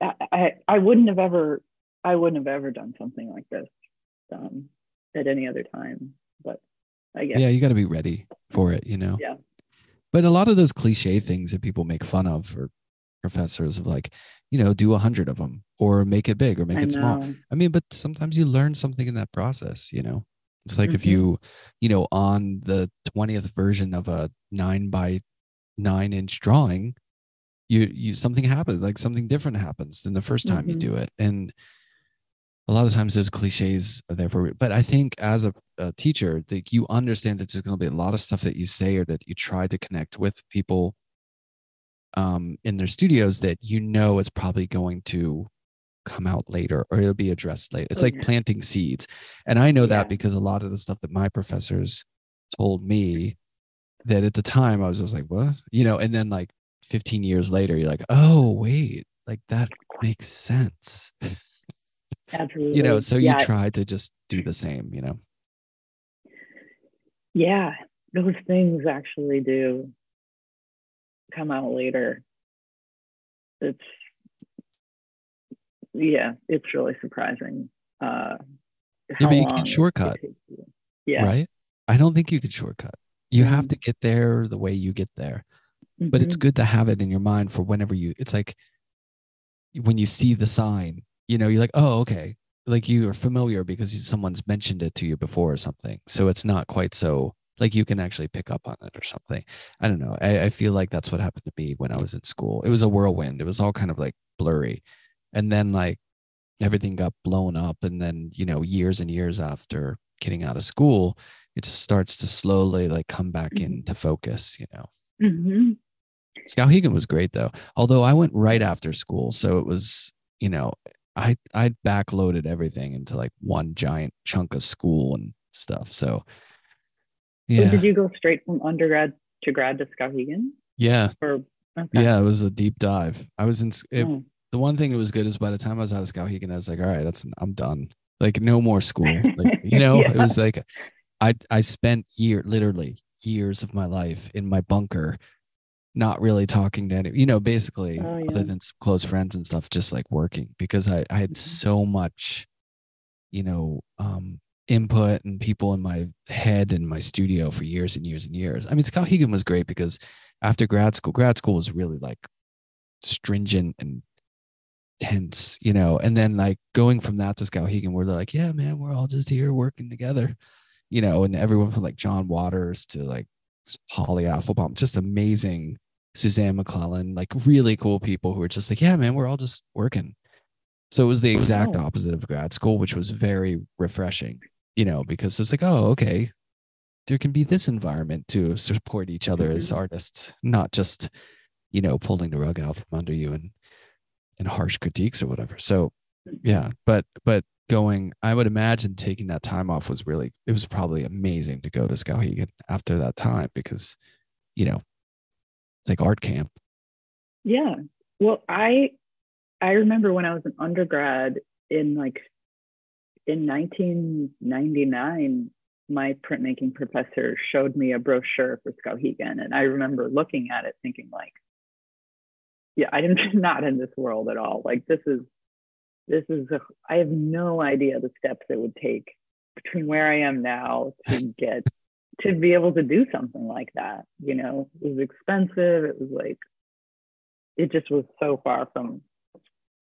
I, I, I wouldn't have ever I wouldn't have ever done something like this um, at any other time. But I guess
Yeah, you gotta be ready for it, you know?
Yeah.
But a lot of those cliche things that people make fun of or professors of like, you know, do a hundred of them or make it big or make I it know. small. I mean, but sometimes you learn something in that process, you know. It's like mm-hmm. if you, you know, on the 20th version of a nine by nine inch drawing, you you something happens, like something different happens than the first time mm-hmm. you do it. And a lot of times those cliches are there for but I think as a, a teacher, that you understand that there's gonna be a lot of stuff that you say or that you try to connect with people um, in their studios that you know it's probably going to come out later or it'll be addressed later. It's oh, like yeah. planting seeds. And I know yeah. that because a lot of the stuff that my professors told me that at the time I was just like, what? You know, and then like 15 years later, you're like, oh, wait, like that makes sense.
Absolutely.
you know, so yeah. you try to just do the same, you know?
Yeah, those things actually do come out later. It's yeah, it's really surprising. Uh,
yeah, but you can shortcut.
Yeah.
Right. I don't think you could shortcut. You mm-hmm. have to get there the way you get there. Mm-hmm. But it's mm-hmm. good to have it in your mind for whenever you. It's like when you see the sign, you know, you're like, oh, okay. Like you are familiar because someone's mentioned it to you before or something. So it's not quite so like you can actually pick up on it or something. I don't know I, I, feel like that's what happened to me when i was in school. It was a whirlwind. It was all kind of like blurry. And then like everything got blown up and then you know years and years after getting out of school it just starts to slowly like come back mm-hmm. into focus you know?
Mm-hmm.
skowhegan was great though. Although i went right after school so it was you know i i backloaded everything into like one giant chunk of school and stuff so
yeah. So did you go straight from undergrad to grad to Skowhegan?
Yeah.
Or okay.
yeah, it was a deep dive. I was in it, oh. the one thing that was good is by the time I was out of Skowhegan, I was like, all right, that's I'm done. Like no more school. Like, you know, yeah. it was like I I spent year literally years of my life in my bunker, not really talking to any, you know, basically oh, yeah. other than some close friends and stuff, just like working because I, I had mm-hmm. so much, you know, um, input and people in my head and my studio for years and years and years. I mean, Skowhegan was great because after grad school, grad school was really like stringent and tense, you know, and then like going from that to Skowhegan, where they're like, yeah, man, we're all just here working together, you know, and everyone from like John Waters to like Polly Apfelbaum, just amazing. Suzanne McClelland, like really cool people who were just like, yeah, man, we're all just working. So it was the exact opposite of grad school, which was very refreshing you know, because it's like, oh, okay, there can be this environment to support each other mm-hmm. as artists, not just, you know, pulling the rug out from under you and and harsh critiques or whatever. So yeah, but but going, I would imagine taking that time off was really it was probably amazing to go to Skowhegan after that time because, you know, it's like art camp.
Yeah. Well, I I remember when I was an undergrad in like in 1999, my printmaking professor showed me a brochure for Skowhegan, and I remember looking at it thinking like, yeah, I'm not in this world at all. Like this is, this is, a, I have no idea the steps it would take between where I am now to get to be able to do something like that. You know, it was expensive. It was like it just was so far from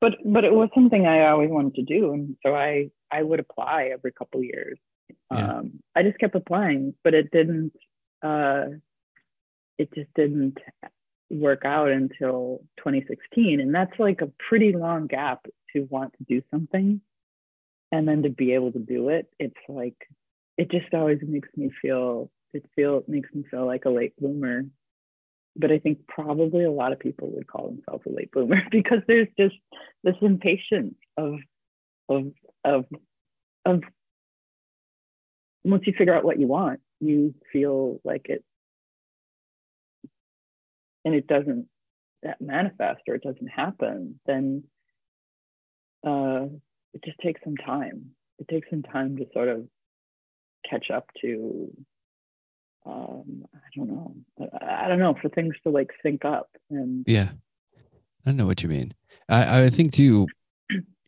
but but it was something I always wanted to do. And so I I would apply every couple years. Yeah. Um, I just kept applying, but it didn't uh it just didn't work out until 2016. And that's like a pretty long gap to want to do something and then to be able to do it. It's like it just always makes me feel it feel it makes me feel like a late bloomer but i think probably a lot of people would call themselves a late bloomer because there's just this impatience of of of of once you figure out what you want you feel like it and it doesn't that manifest or it doesn't happen then uh, it just takes some time. It takes some time to sort of catch up to um, I don't know. I, don't know for things to like sync up and
yeah, I know what you mean. I I think too,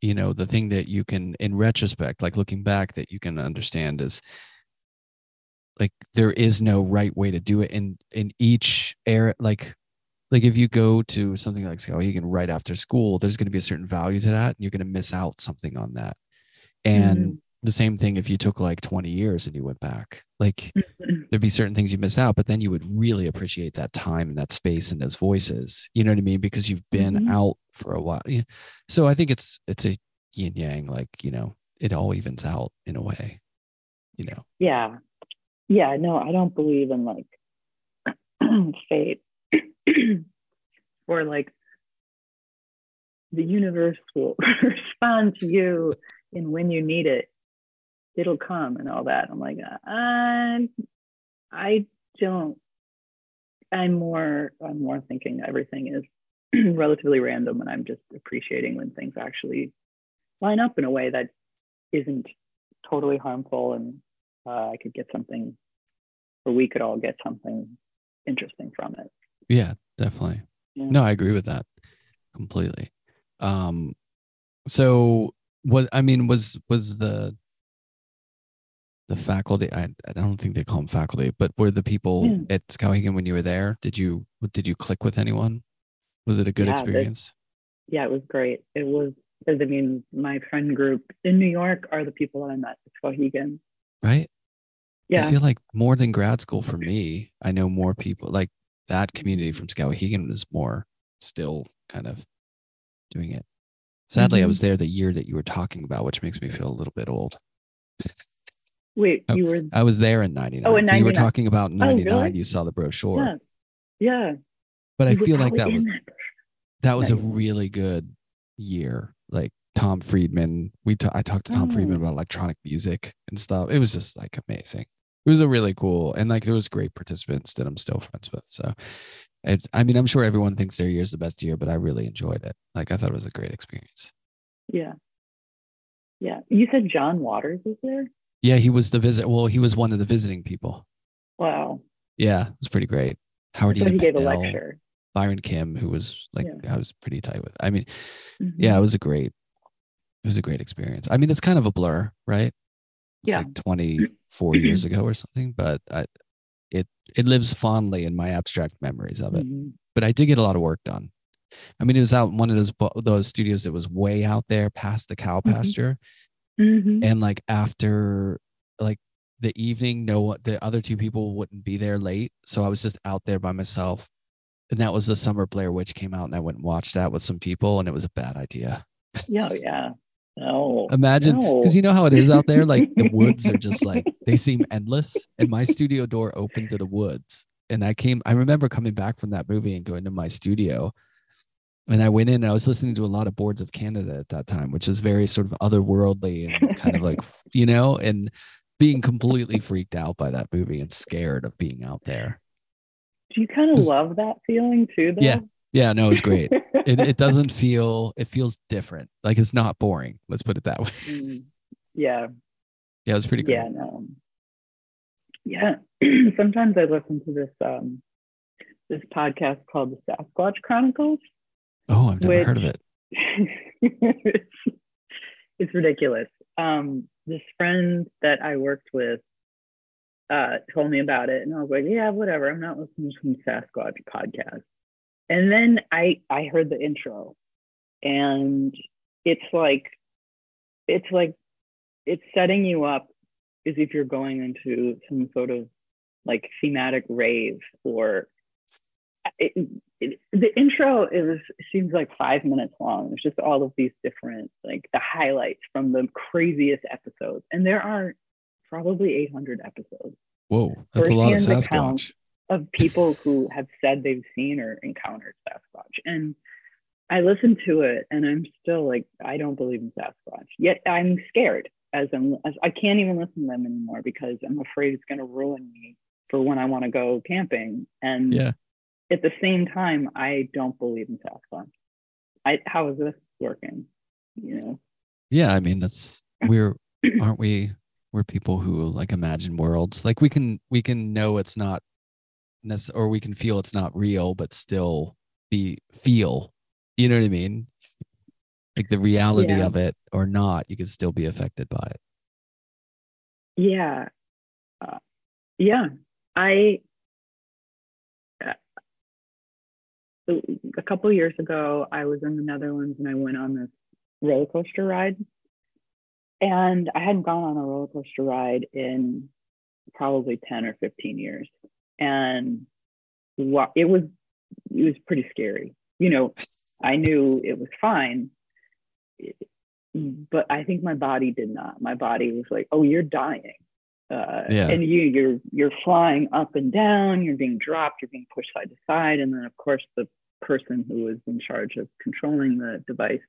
you know, the thing that you can in retrospect, like looking back, that you can understand is like there is no right way to do it in in each era. Like like if you go to something like Skowhegan right after school, there's going to be a certain value to that, and you're going to miss out something on that. And mm the same thing if you took like 20 years and you went back. Like mm-hmm. there'd be certain things you miss out but then you would really appreciate that time and that space and those voices. You know what i mean? Because you've been mm-hmm. out for a while. So i think it's it's a yin yang like you know it all evens out in a way you know?
Yeah. Yeah no i don't believe in like fate. Or like the universe will respond to you and when you need it it'll come and all that. I'm like, I, I don't. I'm more. I'm more thinking everything is relatively random, and I'm just appreciating when things actually line up in a way that isn't totally harmful, and uh, I could get something, or we could all get something interesting from it.
Yeah, definitely. Yeah. No, I agree with that completely. Um, so what I mean was was the the faculty I, I don't think they call them faculty but were the people mm. at skowhegan when you were there did you did you click with anyone? Was it a good yeah, experience?
Yeah it was great. It was because i mean my friend group in new york are the people that i met at skowhegan.
Right? Yeah. i feel like more than grad school for me i know more people like that community from skowhegan was more still kind of doing it. Sadly mm-hmm. i was there the year that you were talking about which makes me feel a little bit old
Wait, oh, you were?
I was there in '99. Oh, in 99. You were talking about '99. Oh, really? You saw the brochure.
Yeah. yeah.
But you I feel like that was that, that was a really good year. Like Tom Friedman, we t- I talked to Tom oh. Friedman about electronic music and stuff. It was just like amazing. It was a really cool and like there was great participants that I'm still friends with. So it's, I mean, I'm sure everyone thinks their year is the best year, but I really enjoyed it. Like I thought it was a great experience.
Yeah. Yeah. You said John Waters was there?
Yeah, he was the visit. Well, he was one of the visiting people.
Wow.
Yeah, it was pretty great. Howard
so he gave a lecture.
Byron Kim, who was like yeah. I was pretty tight with. I mean, mm-hmm. yeah, it was a great, it was a great experience. I mean, it's kind of a blur, right? It's yeah. like 24 years ago or something, but I, it it lives fondly in my abstract memories of it. Mm-hmm. But I did get a lot of work done. I mean, it was out one of those those studios that was way out there past the cow mm-hmm. pasture, Mm-hmm. And like after like the evening, no, one, the other two people wouldn't be there late. So I was just out there by myself. And that was the summer Blair Witch came out, and I went and watched that with some people, and it was a bad idea.
Yeah, yeah. No.
Imagine because no. you know how it is out there. Like the woods are just like they seem endless. And my studio door opened to the woods. And I came, I remember coming back from that movie and going to my studio and I went in and I was listening to a lot of Boards of Canada at that time, which is very sort of otherworldly and kind of like, you know, and being completely freaked out by that movie and scared of being out there.
Do you kind of love that feeling too, though?
Yeah. Yeah, no, it's great. it, it doesn't feel, it feels different. Like it's not boring. Let's put it that way.
Mm, yeah.
Yeah, it was pretty good.
Yeah, no. Yeah. Sometimes I listen to this um this podcast called the Sasquatch Chronicles.
Oh, I've never which, heard of it.
it's, it's ridiculous. Um, this friend that I worked with uh, told me about it, and I was like, yeah, whatever. I'm not listening to some Sasquatch podcast. And then I I heard the intro, and it's like it's like it's setting you up as if you're going into some sort of like thematic rave or it, it, the intro is seems like five minutes long. It's just all of these different like the highlights from the craziest episodes, and there are probably 800 episodes.
Whoa, that's a lot of
Sasquatch. Of people who have said they've seen or encountered Sasquatch, and I listened to it, and I'm still like, I don't believe in Sasquatch. Yet I'm scared as I'm. As I can't even listen to them anymore because I'm afraid it's going to ruin me for when I want to go camping. And
yeah
at the same time, I don't believe in Sasquatch. I how is this working? You know?
Yeah, I mean that's we're aren't we we're people who like imagine worlds. Like we can we can know it's not necessary or we can feel it's not real, but still be feel. You know what I mean? Like the reality yeah. of it or not, you can still be affected by it.
Yeah. Uh, yeah. I a couple years ago, I was in the Netherlands and I went on this roller coaster ride. And I hadn't gone on a roller coaster ride in probably 10 or 15 years. And it was it was pretty scary. You know, I knew it was fine, but I think my body did not. My body was like, "Oh, you're dying." Uh, yeah. and you you're you're flying up and down you're being dropped you're being pushed side to side and then of course the person who was in charge of controlling the device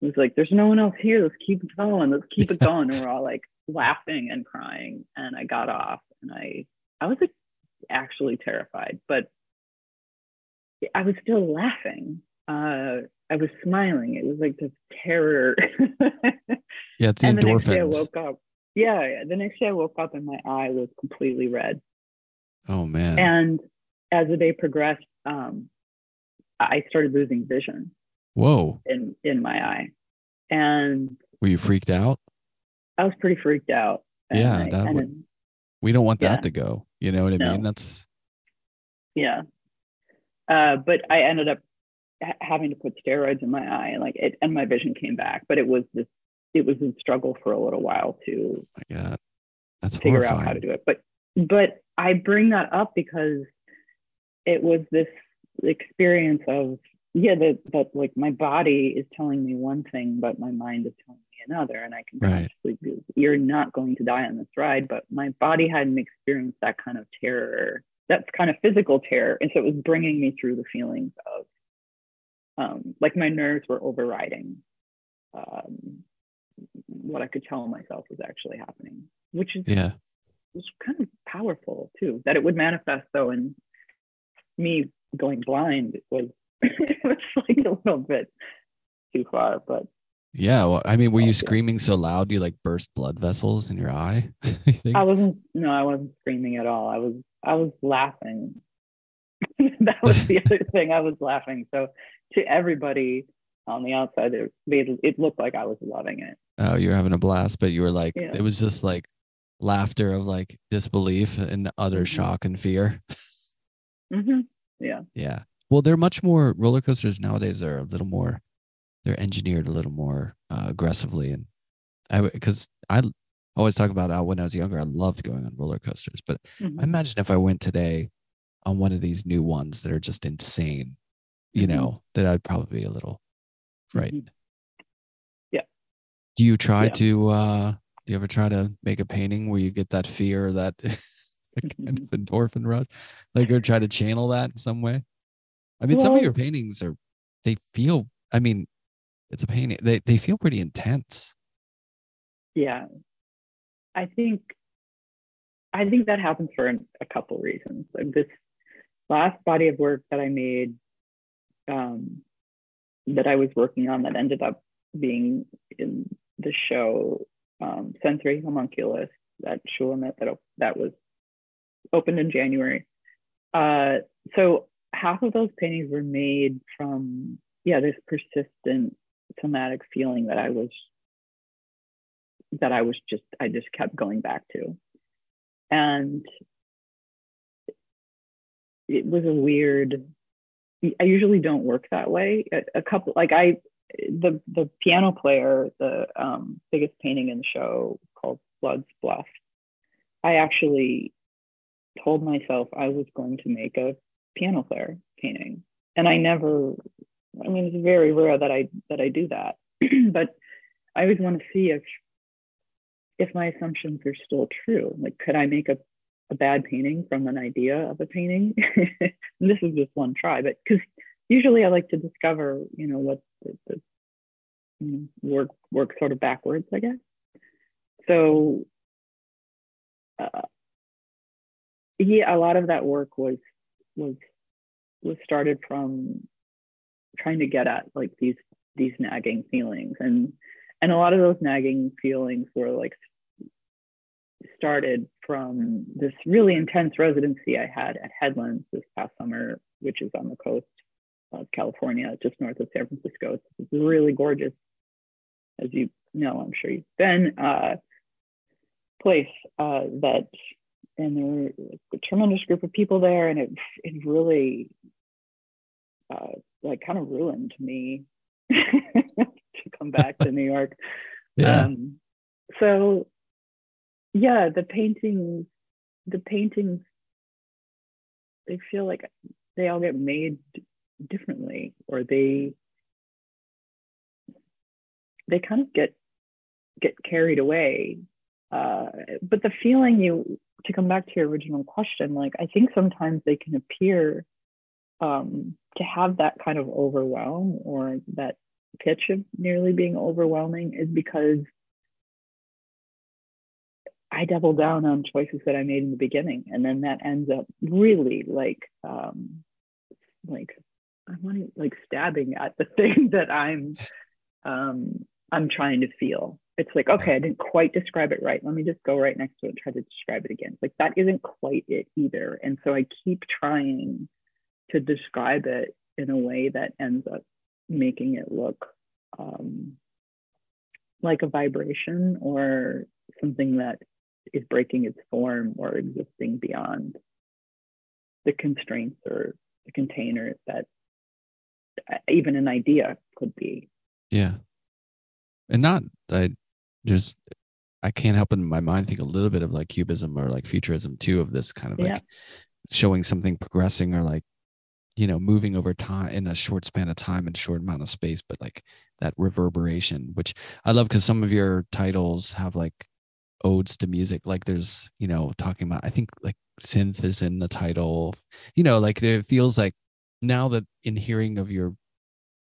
was like there's no one else here. Let's keep it going. Let's keep it going. And we're all like laughing and crying and i got off and i i was like actually terrified but i was still laughing. Uh i was smiling. It was like this terror.
Yeah it's and endorphins.
the next day i woke up yeah, the next day I woke up and my eye was completely red.
Oh man.
And as the day progressed, um, I started losing vision.
Whoa.
In in my eye. And
were you freaked out?
I was pretty freaked out.
Yeah, that would, we don't want that yeah. to go. You know what I no. mean? That's
yeah. Uh, but I ended up ha- having to put steroids in my eye, and like it, and my vision came back. But it was this it was a struggle for a little while to
oh my God. That's
figure
horrifying.
out how to do it. But but I bring that up because it was this experience of yeah that that like my body is telling me one thing but my mind is telling me another and i can
right.
do you're not going to die on this ride but my body hadn't experienced that kind of terror that's kind of physical terror and so it was bringing me through the feelings of um, like my nerves were overriding um, what I could tell myself was actually happening, which is
yeah,
was kind of powerful too. That it would manifest though, and me going blind was it was like a little bit too far, but
yeah. Well, I mean, were you screaming so loud you like burst blood vessels in your eye?
I wasn't. No, I wasn't screaming at all. I was. I was laughing. that was the other thing. I was laughing. So to everybody on the outside, it, it looked like I was loving it.
Oh, you're having a blast, but you were like, yeah. it was just like laughter of like disbelief and utter mm-hmm. shock and fear.
Mm-hmm. Yeah.
Yeah. Well, they're much more roller coasters nowadays are a little more, they're engineered a little more uh, aggressively. And I, because I always talk about how when I was younger, I loved going on roller coasters. But mm-hmm. I imagine if I went today on one of these new ones that are just insane, you mm-hmm. know, that I'd probably be a little frightened. Mm-hmm. Do you try yeah. to uh do you ever try to make a painting where you get that fear that kind of endorphin rush? Like or try to channel that in some way? I mean, well, some of your paintings are they feel I mean, it's a painting. They they feel pretty intense.
Yeah. I think I think that happens for a couple reasons. Like this last body of work that I made um, that I was working on that ended up being in the show um, Sensory Homunculus at Shulamit that, that was opened in January. Uh, so half of those paintings were made from, yeah, this persistent somatic feeling that I was that I was just I just kept going back to, and it was a weird. I usually don't work that way. A, a couple like I the the piano player, the um, biggest painting in the show called Blood's Bluff. I actually told myself I was going to make a piano player painting, and I never. I mean, it's very rare that I that I do that, but I always want to see if if my assumptions are still true. Like, could I make a a bad painting from an idea of a painting? and this is just one try, but because usually I like to discover, you know, what the, the you know, work work sort of backwards, I guess. So, uh, yeah, a lot of that work was was was started from trying to get at like these these nagging feelings and and a lot of those nagging feelings were like started from this really intense residency I had at Headlands this past summer, which is on the coast of California, just north of San Francisco. It's really gorgeous, as you know, I'm sure you've been, uh, place uh, that, and there were a tremendous group of people there, and it, it really, uh, like, kind of ruined me to come back to New York.
Yeah.
Um, so, yeah, the paintings, the paintings, they feel like they all get made differently or they they kind of get get carried away. Uh, but the feeling you to come back to your original question like i think sometimes they can appear um, to have that kind of overwhelm or that pitch of nearly being overwhelming is because I double down on choices that I made in the beginning, and then that ends up really like um, like I want to like stabbing at the thing that I'm um, I'm trying to feel. It's like, okay, I didn't quite describe it right. Let me just go right next to it and try to describe it again. Like that isn't quite it either. And so I keep trying to describe it in a way that ends up making it look um, like a vibration or something that is breaking its form or existing beyond the constraints or the container that uh, even an idea could be.
Yeah. And not, I just, I can't help in my mind think a little bit of like cubism or like futurism too, of this kind of like
Yeah.
showing something progressing or like, you know, moving over time in a short span of time and short amount of space, but like that reverberation, which I love because some of your titles have like odes to music. Like there's, you know, talking about, I think like synth is in the title, you know, like it feels like now that in hearing of your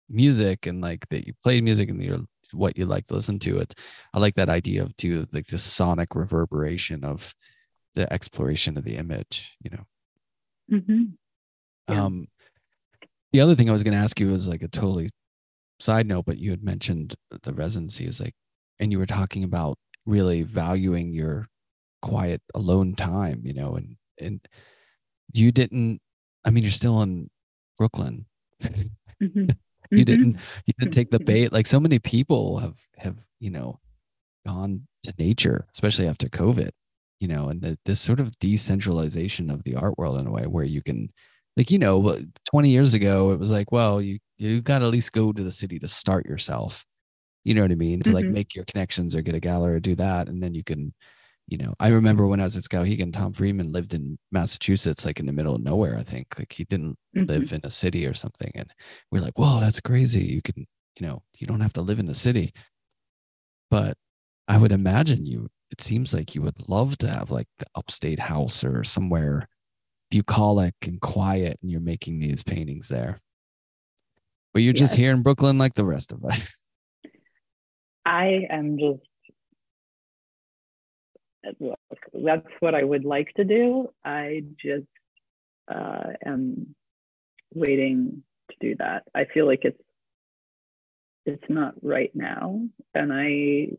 music and like that you played music and your what you like to listen to it i like that idea of too like the sonic reverberation of the exploration of the image you know
Mhm. Yeah.
um the other thing i was going to ask you was like a totally side note but you had mentioned the residency is like and you were talking about really valuing your quiet alone time you know and and you didn't i mean you're still in brooklyn.
Mhm.
you didn't you didn't take the bait. Like so many people have have you know gone to nature especially after covid you know and the, this sort of decentralization of the art world in a way where you can like you know 20 years ago it was like well you you got to at least go to the city to start yourself you know what i mean? To like
Mhm.
make your connections or get a gallery or do that and then you can you know i remember when i was at skowhegan tom freeman lived in massachusetts like in the middle of nowhere i think. Like he didn't
Mhm.
live in a city or something and we're like whoa that's crazy. You can you know you don't have to live in the city. But i would imagine you it seems like you would love to have like the upstate house or somewhere bucolic and quiet and you're making these paintings there. But you're just here in brooklyn like the rest of us
I am just look, that's what I would like to do. I just uh, am waiting to do that. I feel like it's it's not right now, and I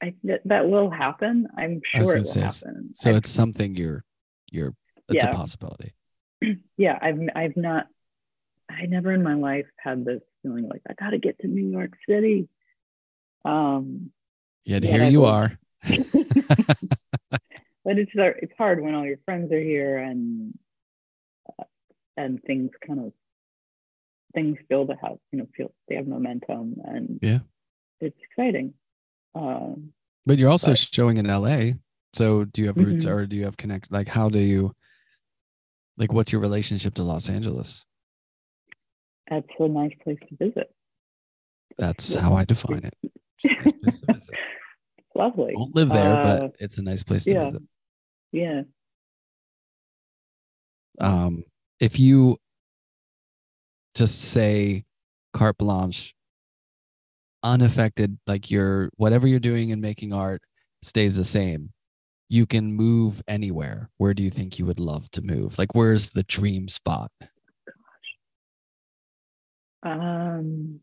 I that, that will happen. I'm sure it will happen.
so
I-
it's something you're you're it's
Yeah.
a possibility
yeah, I've I've not I never in my life had this feeling like I got to get to New York City. Um,
Yet
Yeah,
here
I
you are.
but it's hard- it's hard when all your friends are here and uh, and things kind of things feel to have you know feel they have momentum and
Yeah.
it's exciting. Um,
But you're also
But-
showing in LA. So do you have roots
Mhm.
or do you have connect? Like, how do you, like, what's your relationship to Los Angeles?
That's a nice place to visit.
That's how I define it. Nice place to visit.
Lovely.
Don't live there,
Uh,
but it's a nice place to
yeah.
visit.
Yeah.
Um, if you just say carte blanche, unaffected, like your whatever you're doing and making art stays the same. You can move anywhere. Where do you think you would love to move? Like, where's the dream spot?
Um,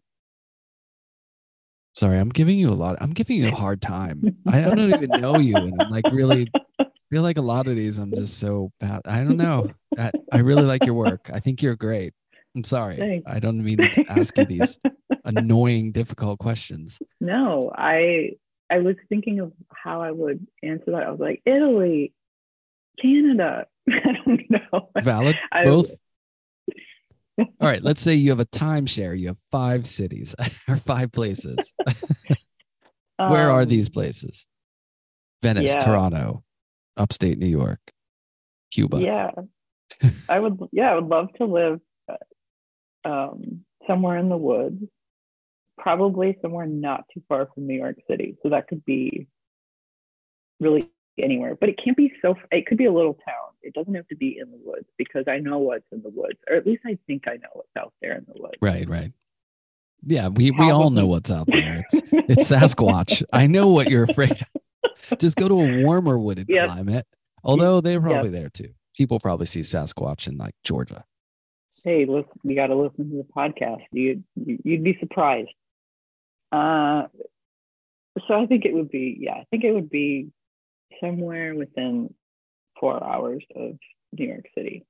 Sorry, I'm giving you a lot. I'm giving you a hard time. I don't even know you, and I'm like really feel like a lot of these. I'm just so bad. I don't know. I, I really like your work. I think you're great. I'm sorry.
Thanks.
I don't mean to ask you these annoying, difficult questions.
no, I I was thinking of how I would answer that. I was like, Italy, Canada. I don't know.
Valid.
I-
Both. All right. Let's say you have a timeshare. You have five cities or five places. Where are
Um,
these places? Venice,
yeah.
Toronto, upstate New York, Cuba.
Yeah, I would. Yeah, I would love to live uh, um, somewhere in the woods, probably somewhere not too far from New York City. So that could be really anywhere, but it can't be so. It could be a little town. It doesn't have to be in the woods because I know what's in the woods, or at least I think I know what's out there in the woods.
Right, right. Yeah, we, we all know what's out there. It's it's Sasquatch. I know what you're afraid of. Just go to a warmer wooded
Yep.
climate. Although they're probably there too. People probably see Sasquatch in like Georgia.
hey, listen, you got to listen to the podcast. You you'd be surprised. Uh, so I think it would be, yeah, I think it would be somewhere within four hours of New York City.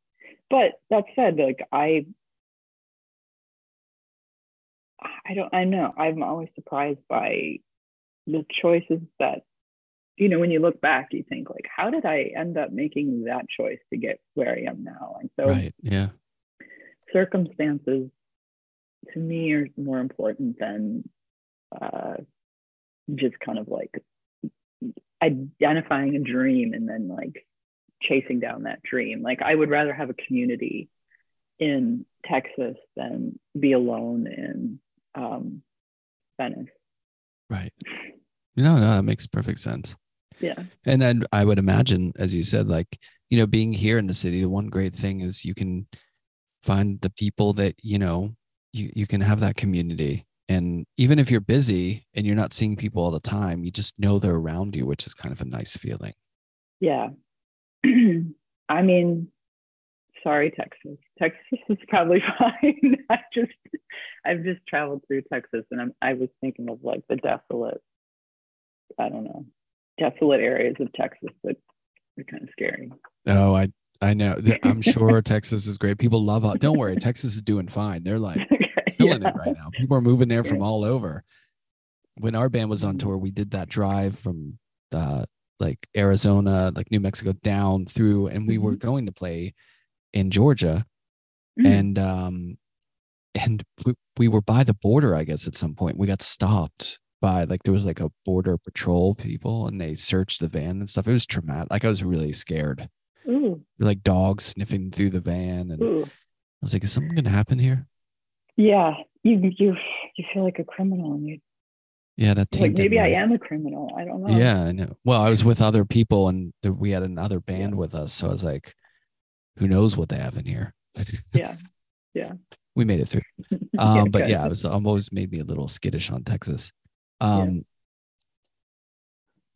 But that said, like I, I don't, I know I'm always surprised by the choices that, you know, when you look back, you think like, how did I end up making that choice to get where I am now? And so
Right. Yeah.
circumstances to me are more important than uh, just kind of like identifying a dream and then like chasing down that dream. Like I would rather have a community in Texas than be alone in um, Venice.
Right. No, no, that makes perfect sense.
Yeah.
And then I would imagine, as you said, like, you know, being here in the city, the one great thing is you can find the people that, you know, you, you can have that community. And even if you're busy and you're not seeing people all the time, you just know they're around you, which is kind of a nice feeling.
Yeah. I mean, sorry, Texas. Texas is probably fine. I just, I've just traveled through Texas, and I'm, I was thinking of like the desolate, I don't know, desolate areas of Texas that are kind of scary.
Oh, I, I know. I'm sure Texas is great. People love it. Don't worry. Texas is doing fine. They're like, killing
yeah.
it right now. People are moving there from all over. When our band was on
Mhm.
tour, we did that drive from uh, like Arizona, like New Mexico down through, and we were going to play in Georgia,
Mm.
and um, and we, we were by the border. I guess at some point we got stopped by like there was like a border patrol people, and they searched the van and stuff. It was traumatic. Like I was really scared.
Ooh,
Like dogs sniffing through the van, and I was like, "Is something gonna happen here?"
Yeah, you you you feel like a criminal, and you
Yeah, that
like maybe I am a criminal. I don't know.
Yeah, I know. Well, I was with other people and we had another band with us. So I was like, who knows what they have in here?
Yeah. Yeah.
We made it through.
Yeah,
Um, but
good.
yeah, it was um, always made me a little skittish on Texas.
Yeah.
Um,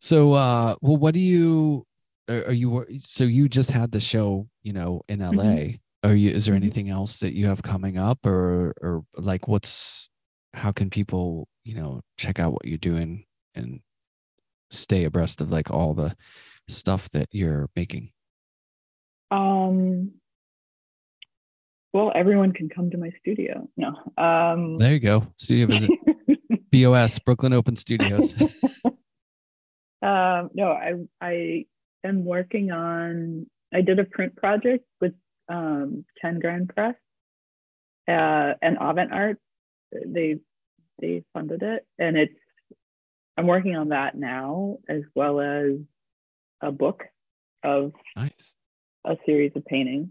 so, uh, well, what do you, are, you, so you just had the show, you know, in LA.
Mhm.
Are you, is there
Mhm.
anything else that you have coming up or, or like what's, how can people, you know, check out what you're doing and stay abreast of like all the stuff that you're making?
Um. Well, everyone can come to my studio. No. Um.
There you go. Studio visit. BOS, Brooklyn Open Studios.
Um, no, I I am working on. I did a print project with um, Ten Grand Press uh, and Avant Arte. They they funded it, and it's. I'm working on that now, as well as a book of
Nice.
a series of paintings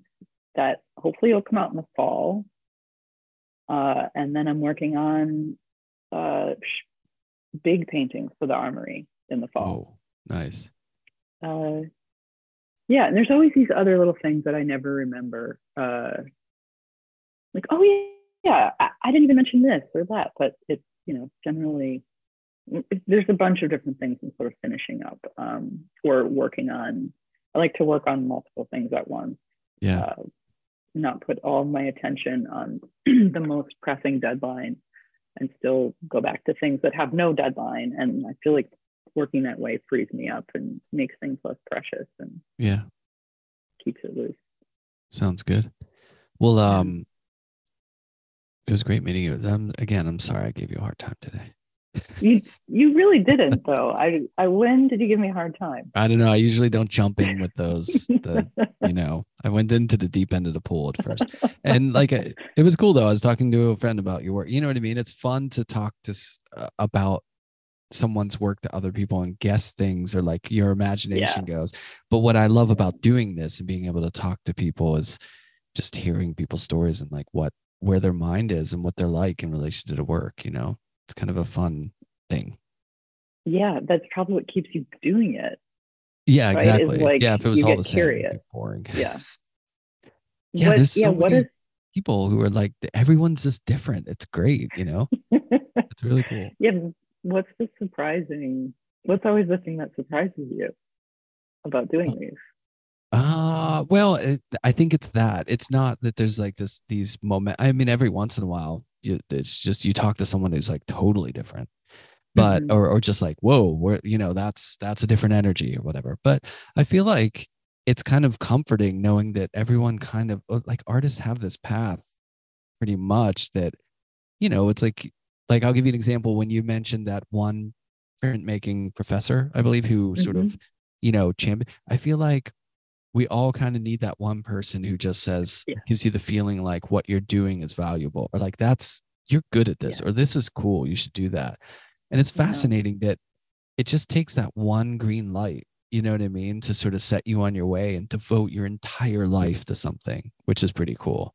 that hopefully will come out in the fall. Uh, and then I'm working on uh, big paintings for the Armory in the fall.
Oh, nice.
Uh, yeah, and there's always these other little things that I never remember. Uh, like, oh yeah, yeah, I, I didn't even mention this or that, but it's you know generally it- there's a bunch of different things I'm sort of finishing up um, or working on. I like to work on multiple things at once
Yeah.
uh, not put all my attention on the most pressing deadline and still go back to things that have no deadline. And I feel like working that way frees me up and makes things less precious and
Yeah.
keeps it loose.
Sounds good. Well, um, it was great meeting you. Um, again, I'm sorry I gave you a hard time today.
You you really didn't though. I I when did you give me a hard time?
I don't know. I usually don't jump in with those. The you know, I went into the deep end of the pool at first, and like I- it was cool though. I was talking to a friend about your work. You know what I mean? It's fun to talk to uh, about someone's work to other people and guess things or like your imagination goes. But what I love about doing this and being able to talk to people is just hearing people's stories and like what where their mind is and what they're like in relation to the work. You know, it's kind of a fun thing.
yeah, that's probably what keeps you doing it.
Yeah,
Right?
Exactly.
like
yeah, if it was all the same,
curious.
boring.
Yeah.
Yeah,
What-
there's
yeah,
so
what
many-
is
people who are like everyone's just different. It's great, you know. It's really cool.
yeah, what's the surprising what's always the thing that surprises you about doing these?
Uh well, it, I think it's that. It's not that there's like this these moment. I mean, every once in a while, you, it's just you talk to someone who's like totally different, but
Mhm.
or or just like whoa, we're you know that's that's a different energy or whatever. But I feel like it's kind of comforting knowing that everyone kind of like artists have this path pretty much that you know it's like like I'll give you an example when you mentioned that one printmaking professor, I believe, who sort of mm-hmm. you know champion. I feel like we all kind of need that one person who just says
Yeah.
gives you the feeling like what you're doing is valuable or like that's you're good at this or this is cool you should do that and it's
Yeah.
fascinating that it just takes that one green light you know what i mean to sort of set you on your way and devote your entire life to something which is pretty cool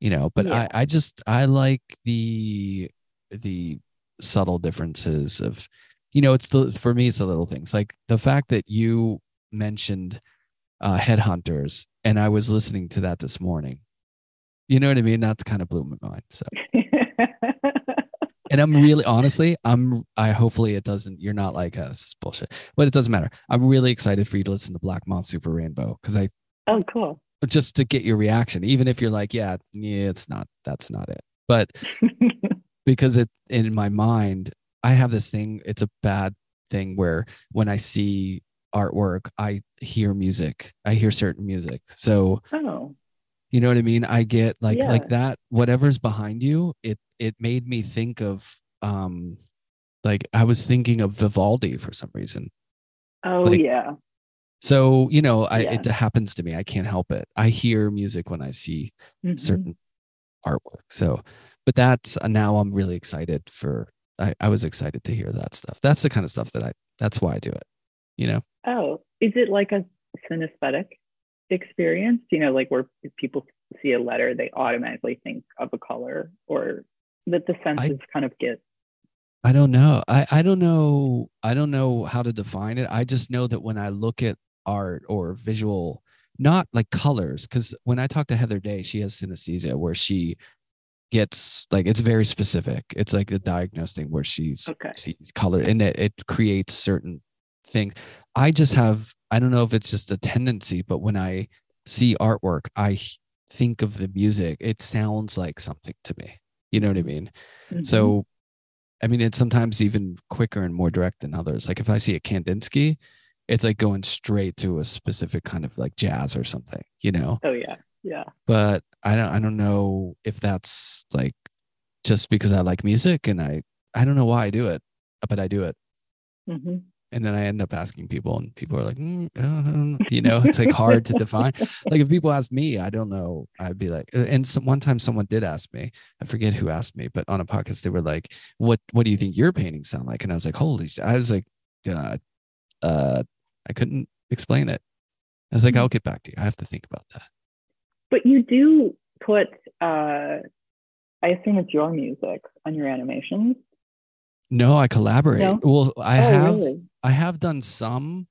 you know but
Yeah.
i i just i like the the subtle differences of you know it's the for me it's the little things. Like the fact that you mentioned uh headhunters and i was listening to that this morning. You know what i mean? That's kind of blew my mind so. And i'm really honestly i'm i hopefully it doesn't you're not like us. Bullshit. But it doesn't matter. I'm really excited for you to listen to black moth super rainbow because i
oh, cool.
just to get your reaction even if you're like yeah yeah it's not that's not it. But because it in my mind i have this thing it's a bad thing where when i see artwork i hear music i hear certain music so
oh,
you know what i mean i get like
Yeah.
like that whatever's behind you it it made me think of um like i was thinking of vivaldi for some reason
oh
Like,
yeah.
so you know i
Yeah.
it happens to me i can't help it i hear music when i see
Mhm.
certain artwork. So, but that's uh, now I'm really excited for. I, I was excited to hear that stuff. That's the kind of stuff that I. That's why I do it. You know.
Oh, is it like a synesthetic experience? You know, like where if people see a letter, they automatically think of a color, or that the senses kind of get.
I don't know. I I don't know. I don't know how to define it. I just know that when I look at art or visual, not like colors, because when I talk to Heather Day, she has synesthesia where she gets like it's very specific. It's like a diagnosed thing where she's
Okay.
sees color and it, it creates certain things. I just have, I don't know if it's just a tendency, but when I see artwork, I think of the music. It sounds like something to me. You know what I mean?
Mhm.
So, I mean, it's sometimes even quicker and more direct than others. Like if I see a Kandinsky, it's like going straight to a specific kind of like jazz or something, you know?
oh yeah, yeah.
But I don't, I don't know if that's like just because I like music and I, I don't know why I do it, but I do it.
hmm
and then I end up asking people, and people are like, mm, uh, you know, it's like hard to define. Like if people ask me, I don't know. I'd be like, and some, one time someone did ask me. I forget who asked me, but on a podcast they were like, "What What do you think your paintings sound like?" And I was like, "Holy!" I was like, uh, uh, I couldn't explain it. I was like,
Mhm.
"I'll get back to you. I have to think about that."
But you do put, uh, I assume it's your music on your animations.
No, I collaborate.
No?
Well, I
oh,
have.
really?
I have done some.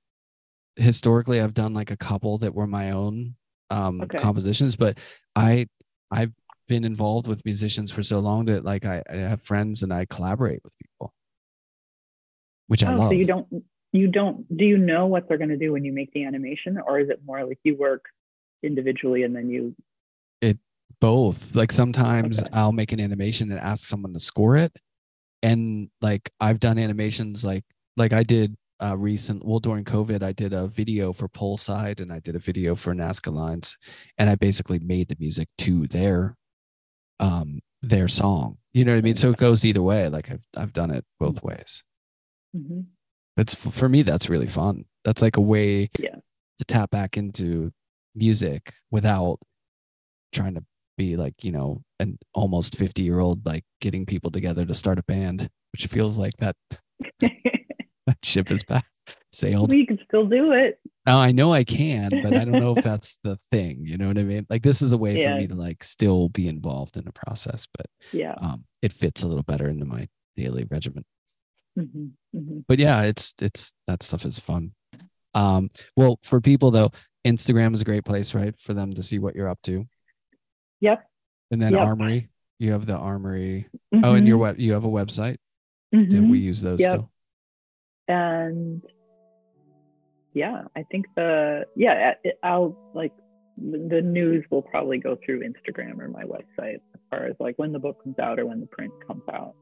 Historically, I've done like a couple that were my own um,
Okay.
compositions, but I I've been involved with musicians for so long that like I, I have friends and I collaborate with people, which I
Oh,
love.
so you don't, you don't, do you know what they're going to do when you make the animation, or is it more like you work individually and then you?
It both like sometimes
Okay.
i'll make an animation and ask someone to score it and like i've done animations like like i did uh recent well during covid i did a video for Poleside and i did a video for nazca lines and i basically made the music to their um their song you know what i mean so it goes either way like i've, I've done it both ways
Mhm.
it's for me that's really fun that's like a way
Yeah.
to tap back into music without trying to be like you know an almost 50 year old like getting people together to start a band which feels like that that ship is back sailed
we can still do it.
now i know i can but i don't know if that's the thing you know what i mean like this is a way
Yeah.
for me to like still be involved in the process but
Yeah.
um it fits a little better into my daily regimen
hmm hmm
but yeah, it's it's that stuff is fun. Um, well, for people though, Instagram is a great place, right, for them to see what you're up to.
Yep.
And then
Yep.
Armory, you have the Armory. Oh, and your web, you have a website. Yeah,
Mhm.
we use those
Yep.
still.
and yeah i think the yeah i'll like the news will probably go through instagram or my website as far as like when the book comes out or when the print comes out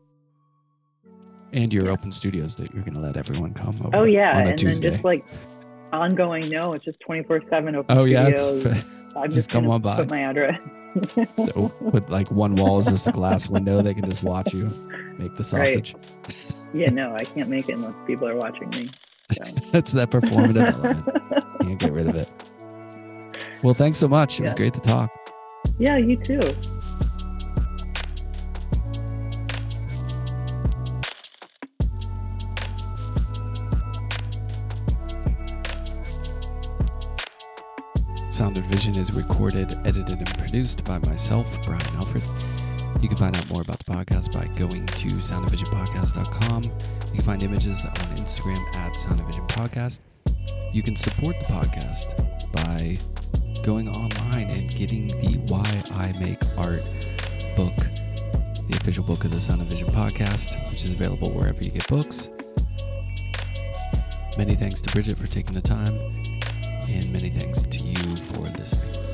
And your open studios that you're gonna let everyone come over.
oh yeah
on a
and
Tuesday.
then just like ongoing no it's just 24 7 open
oh yeah, it's,
i'm
just come on by.
put my address
so with like one wall is just a glass window, they can just watch you make the
Right.
sausage.
yeah no i can't make it unless people are watching me so.
That's that performative element. Can't get rid of it. Well, thanks so much. It was great to talk.
yeah you too
Sound and Vision is recorded, edited, and produced by myself, Brian Alfred. You can find out more about the podcast by going to soundandvisionpodcast.com. You can find images on Instagram at Sound and Vision Podcast. You can support the podcast by going online and getting the Why I Make Art book, the official book of the Sound and Vision Podcast, which is available wherever you get books. Many thanks to Bridget for taking the time, and many thanks to you for listening.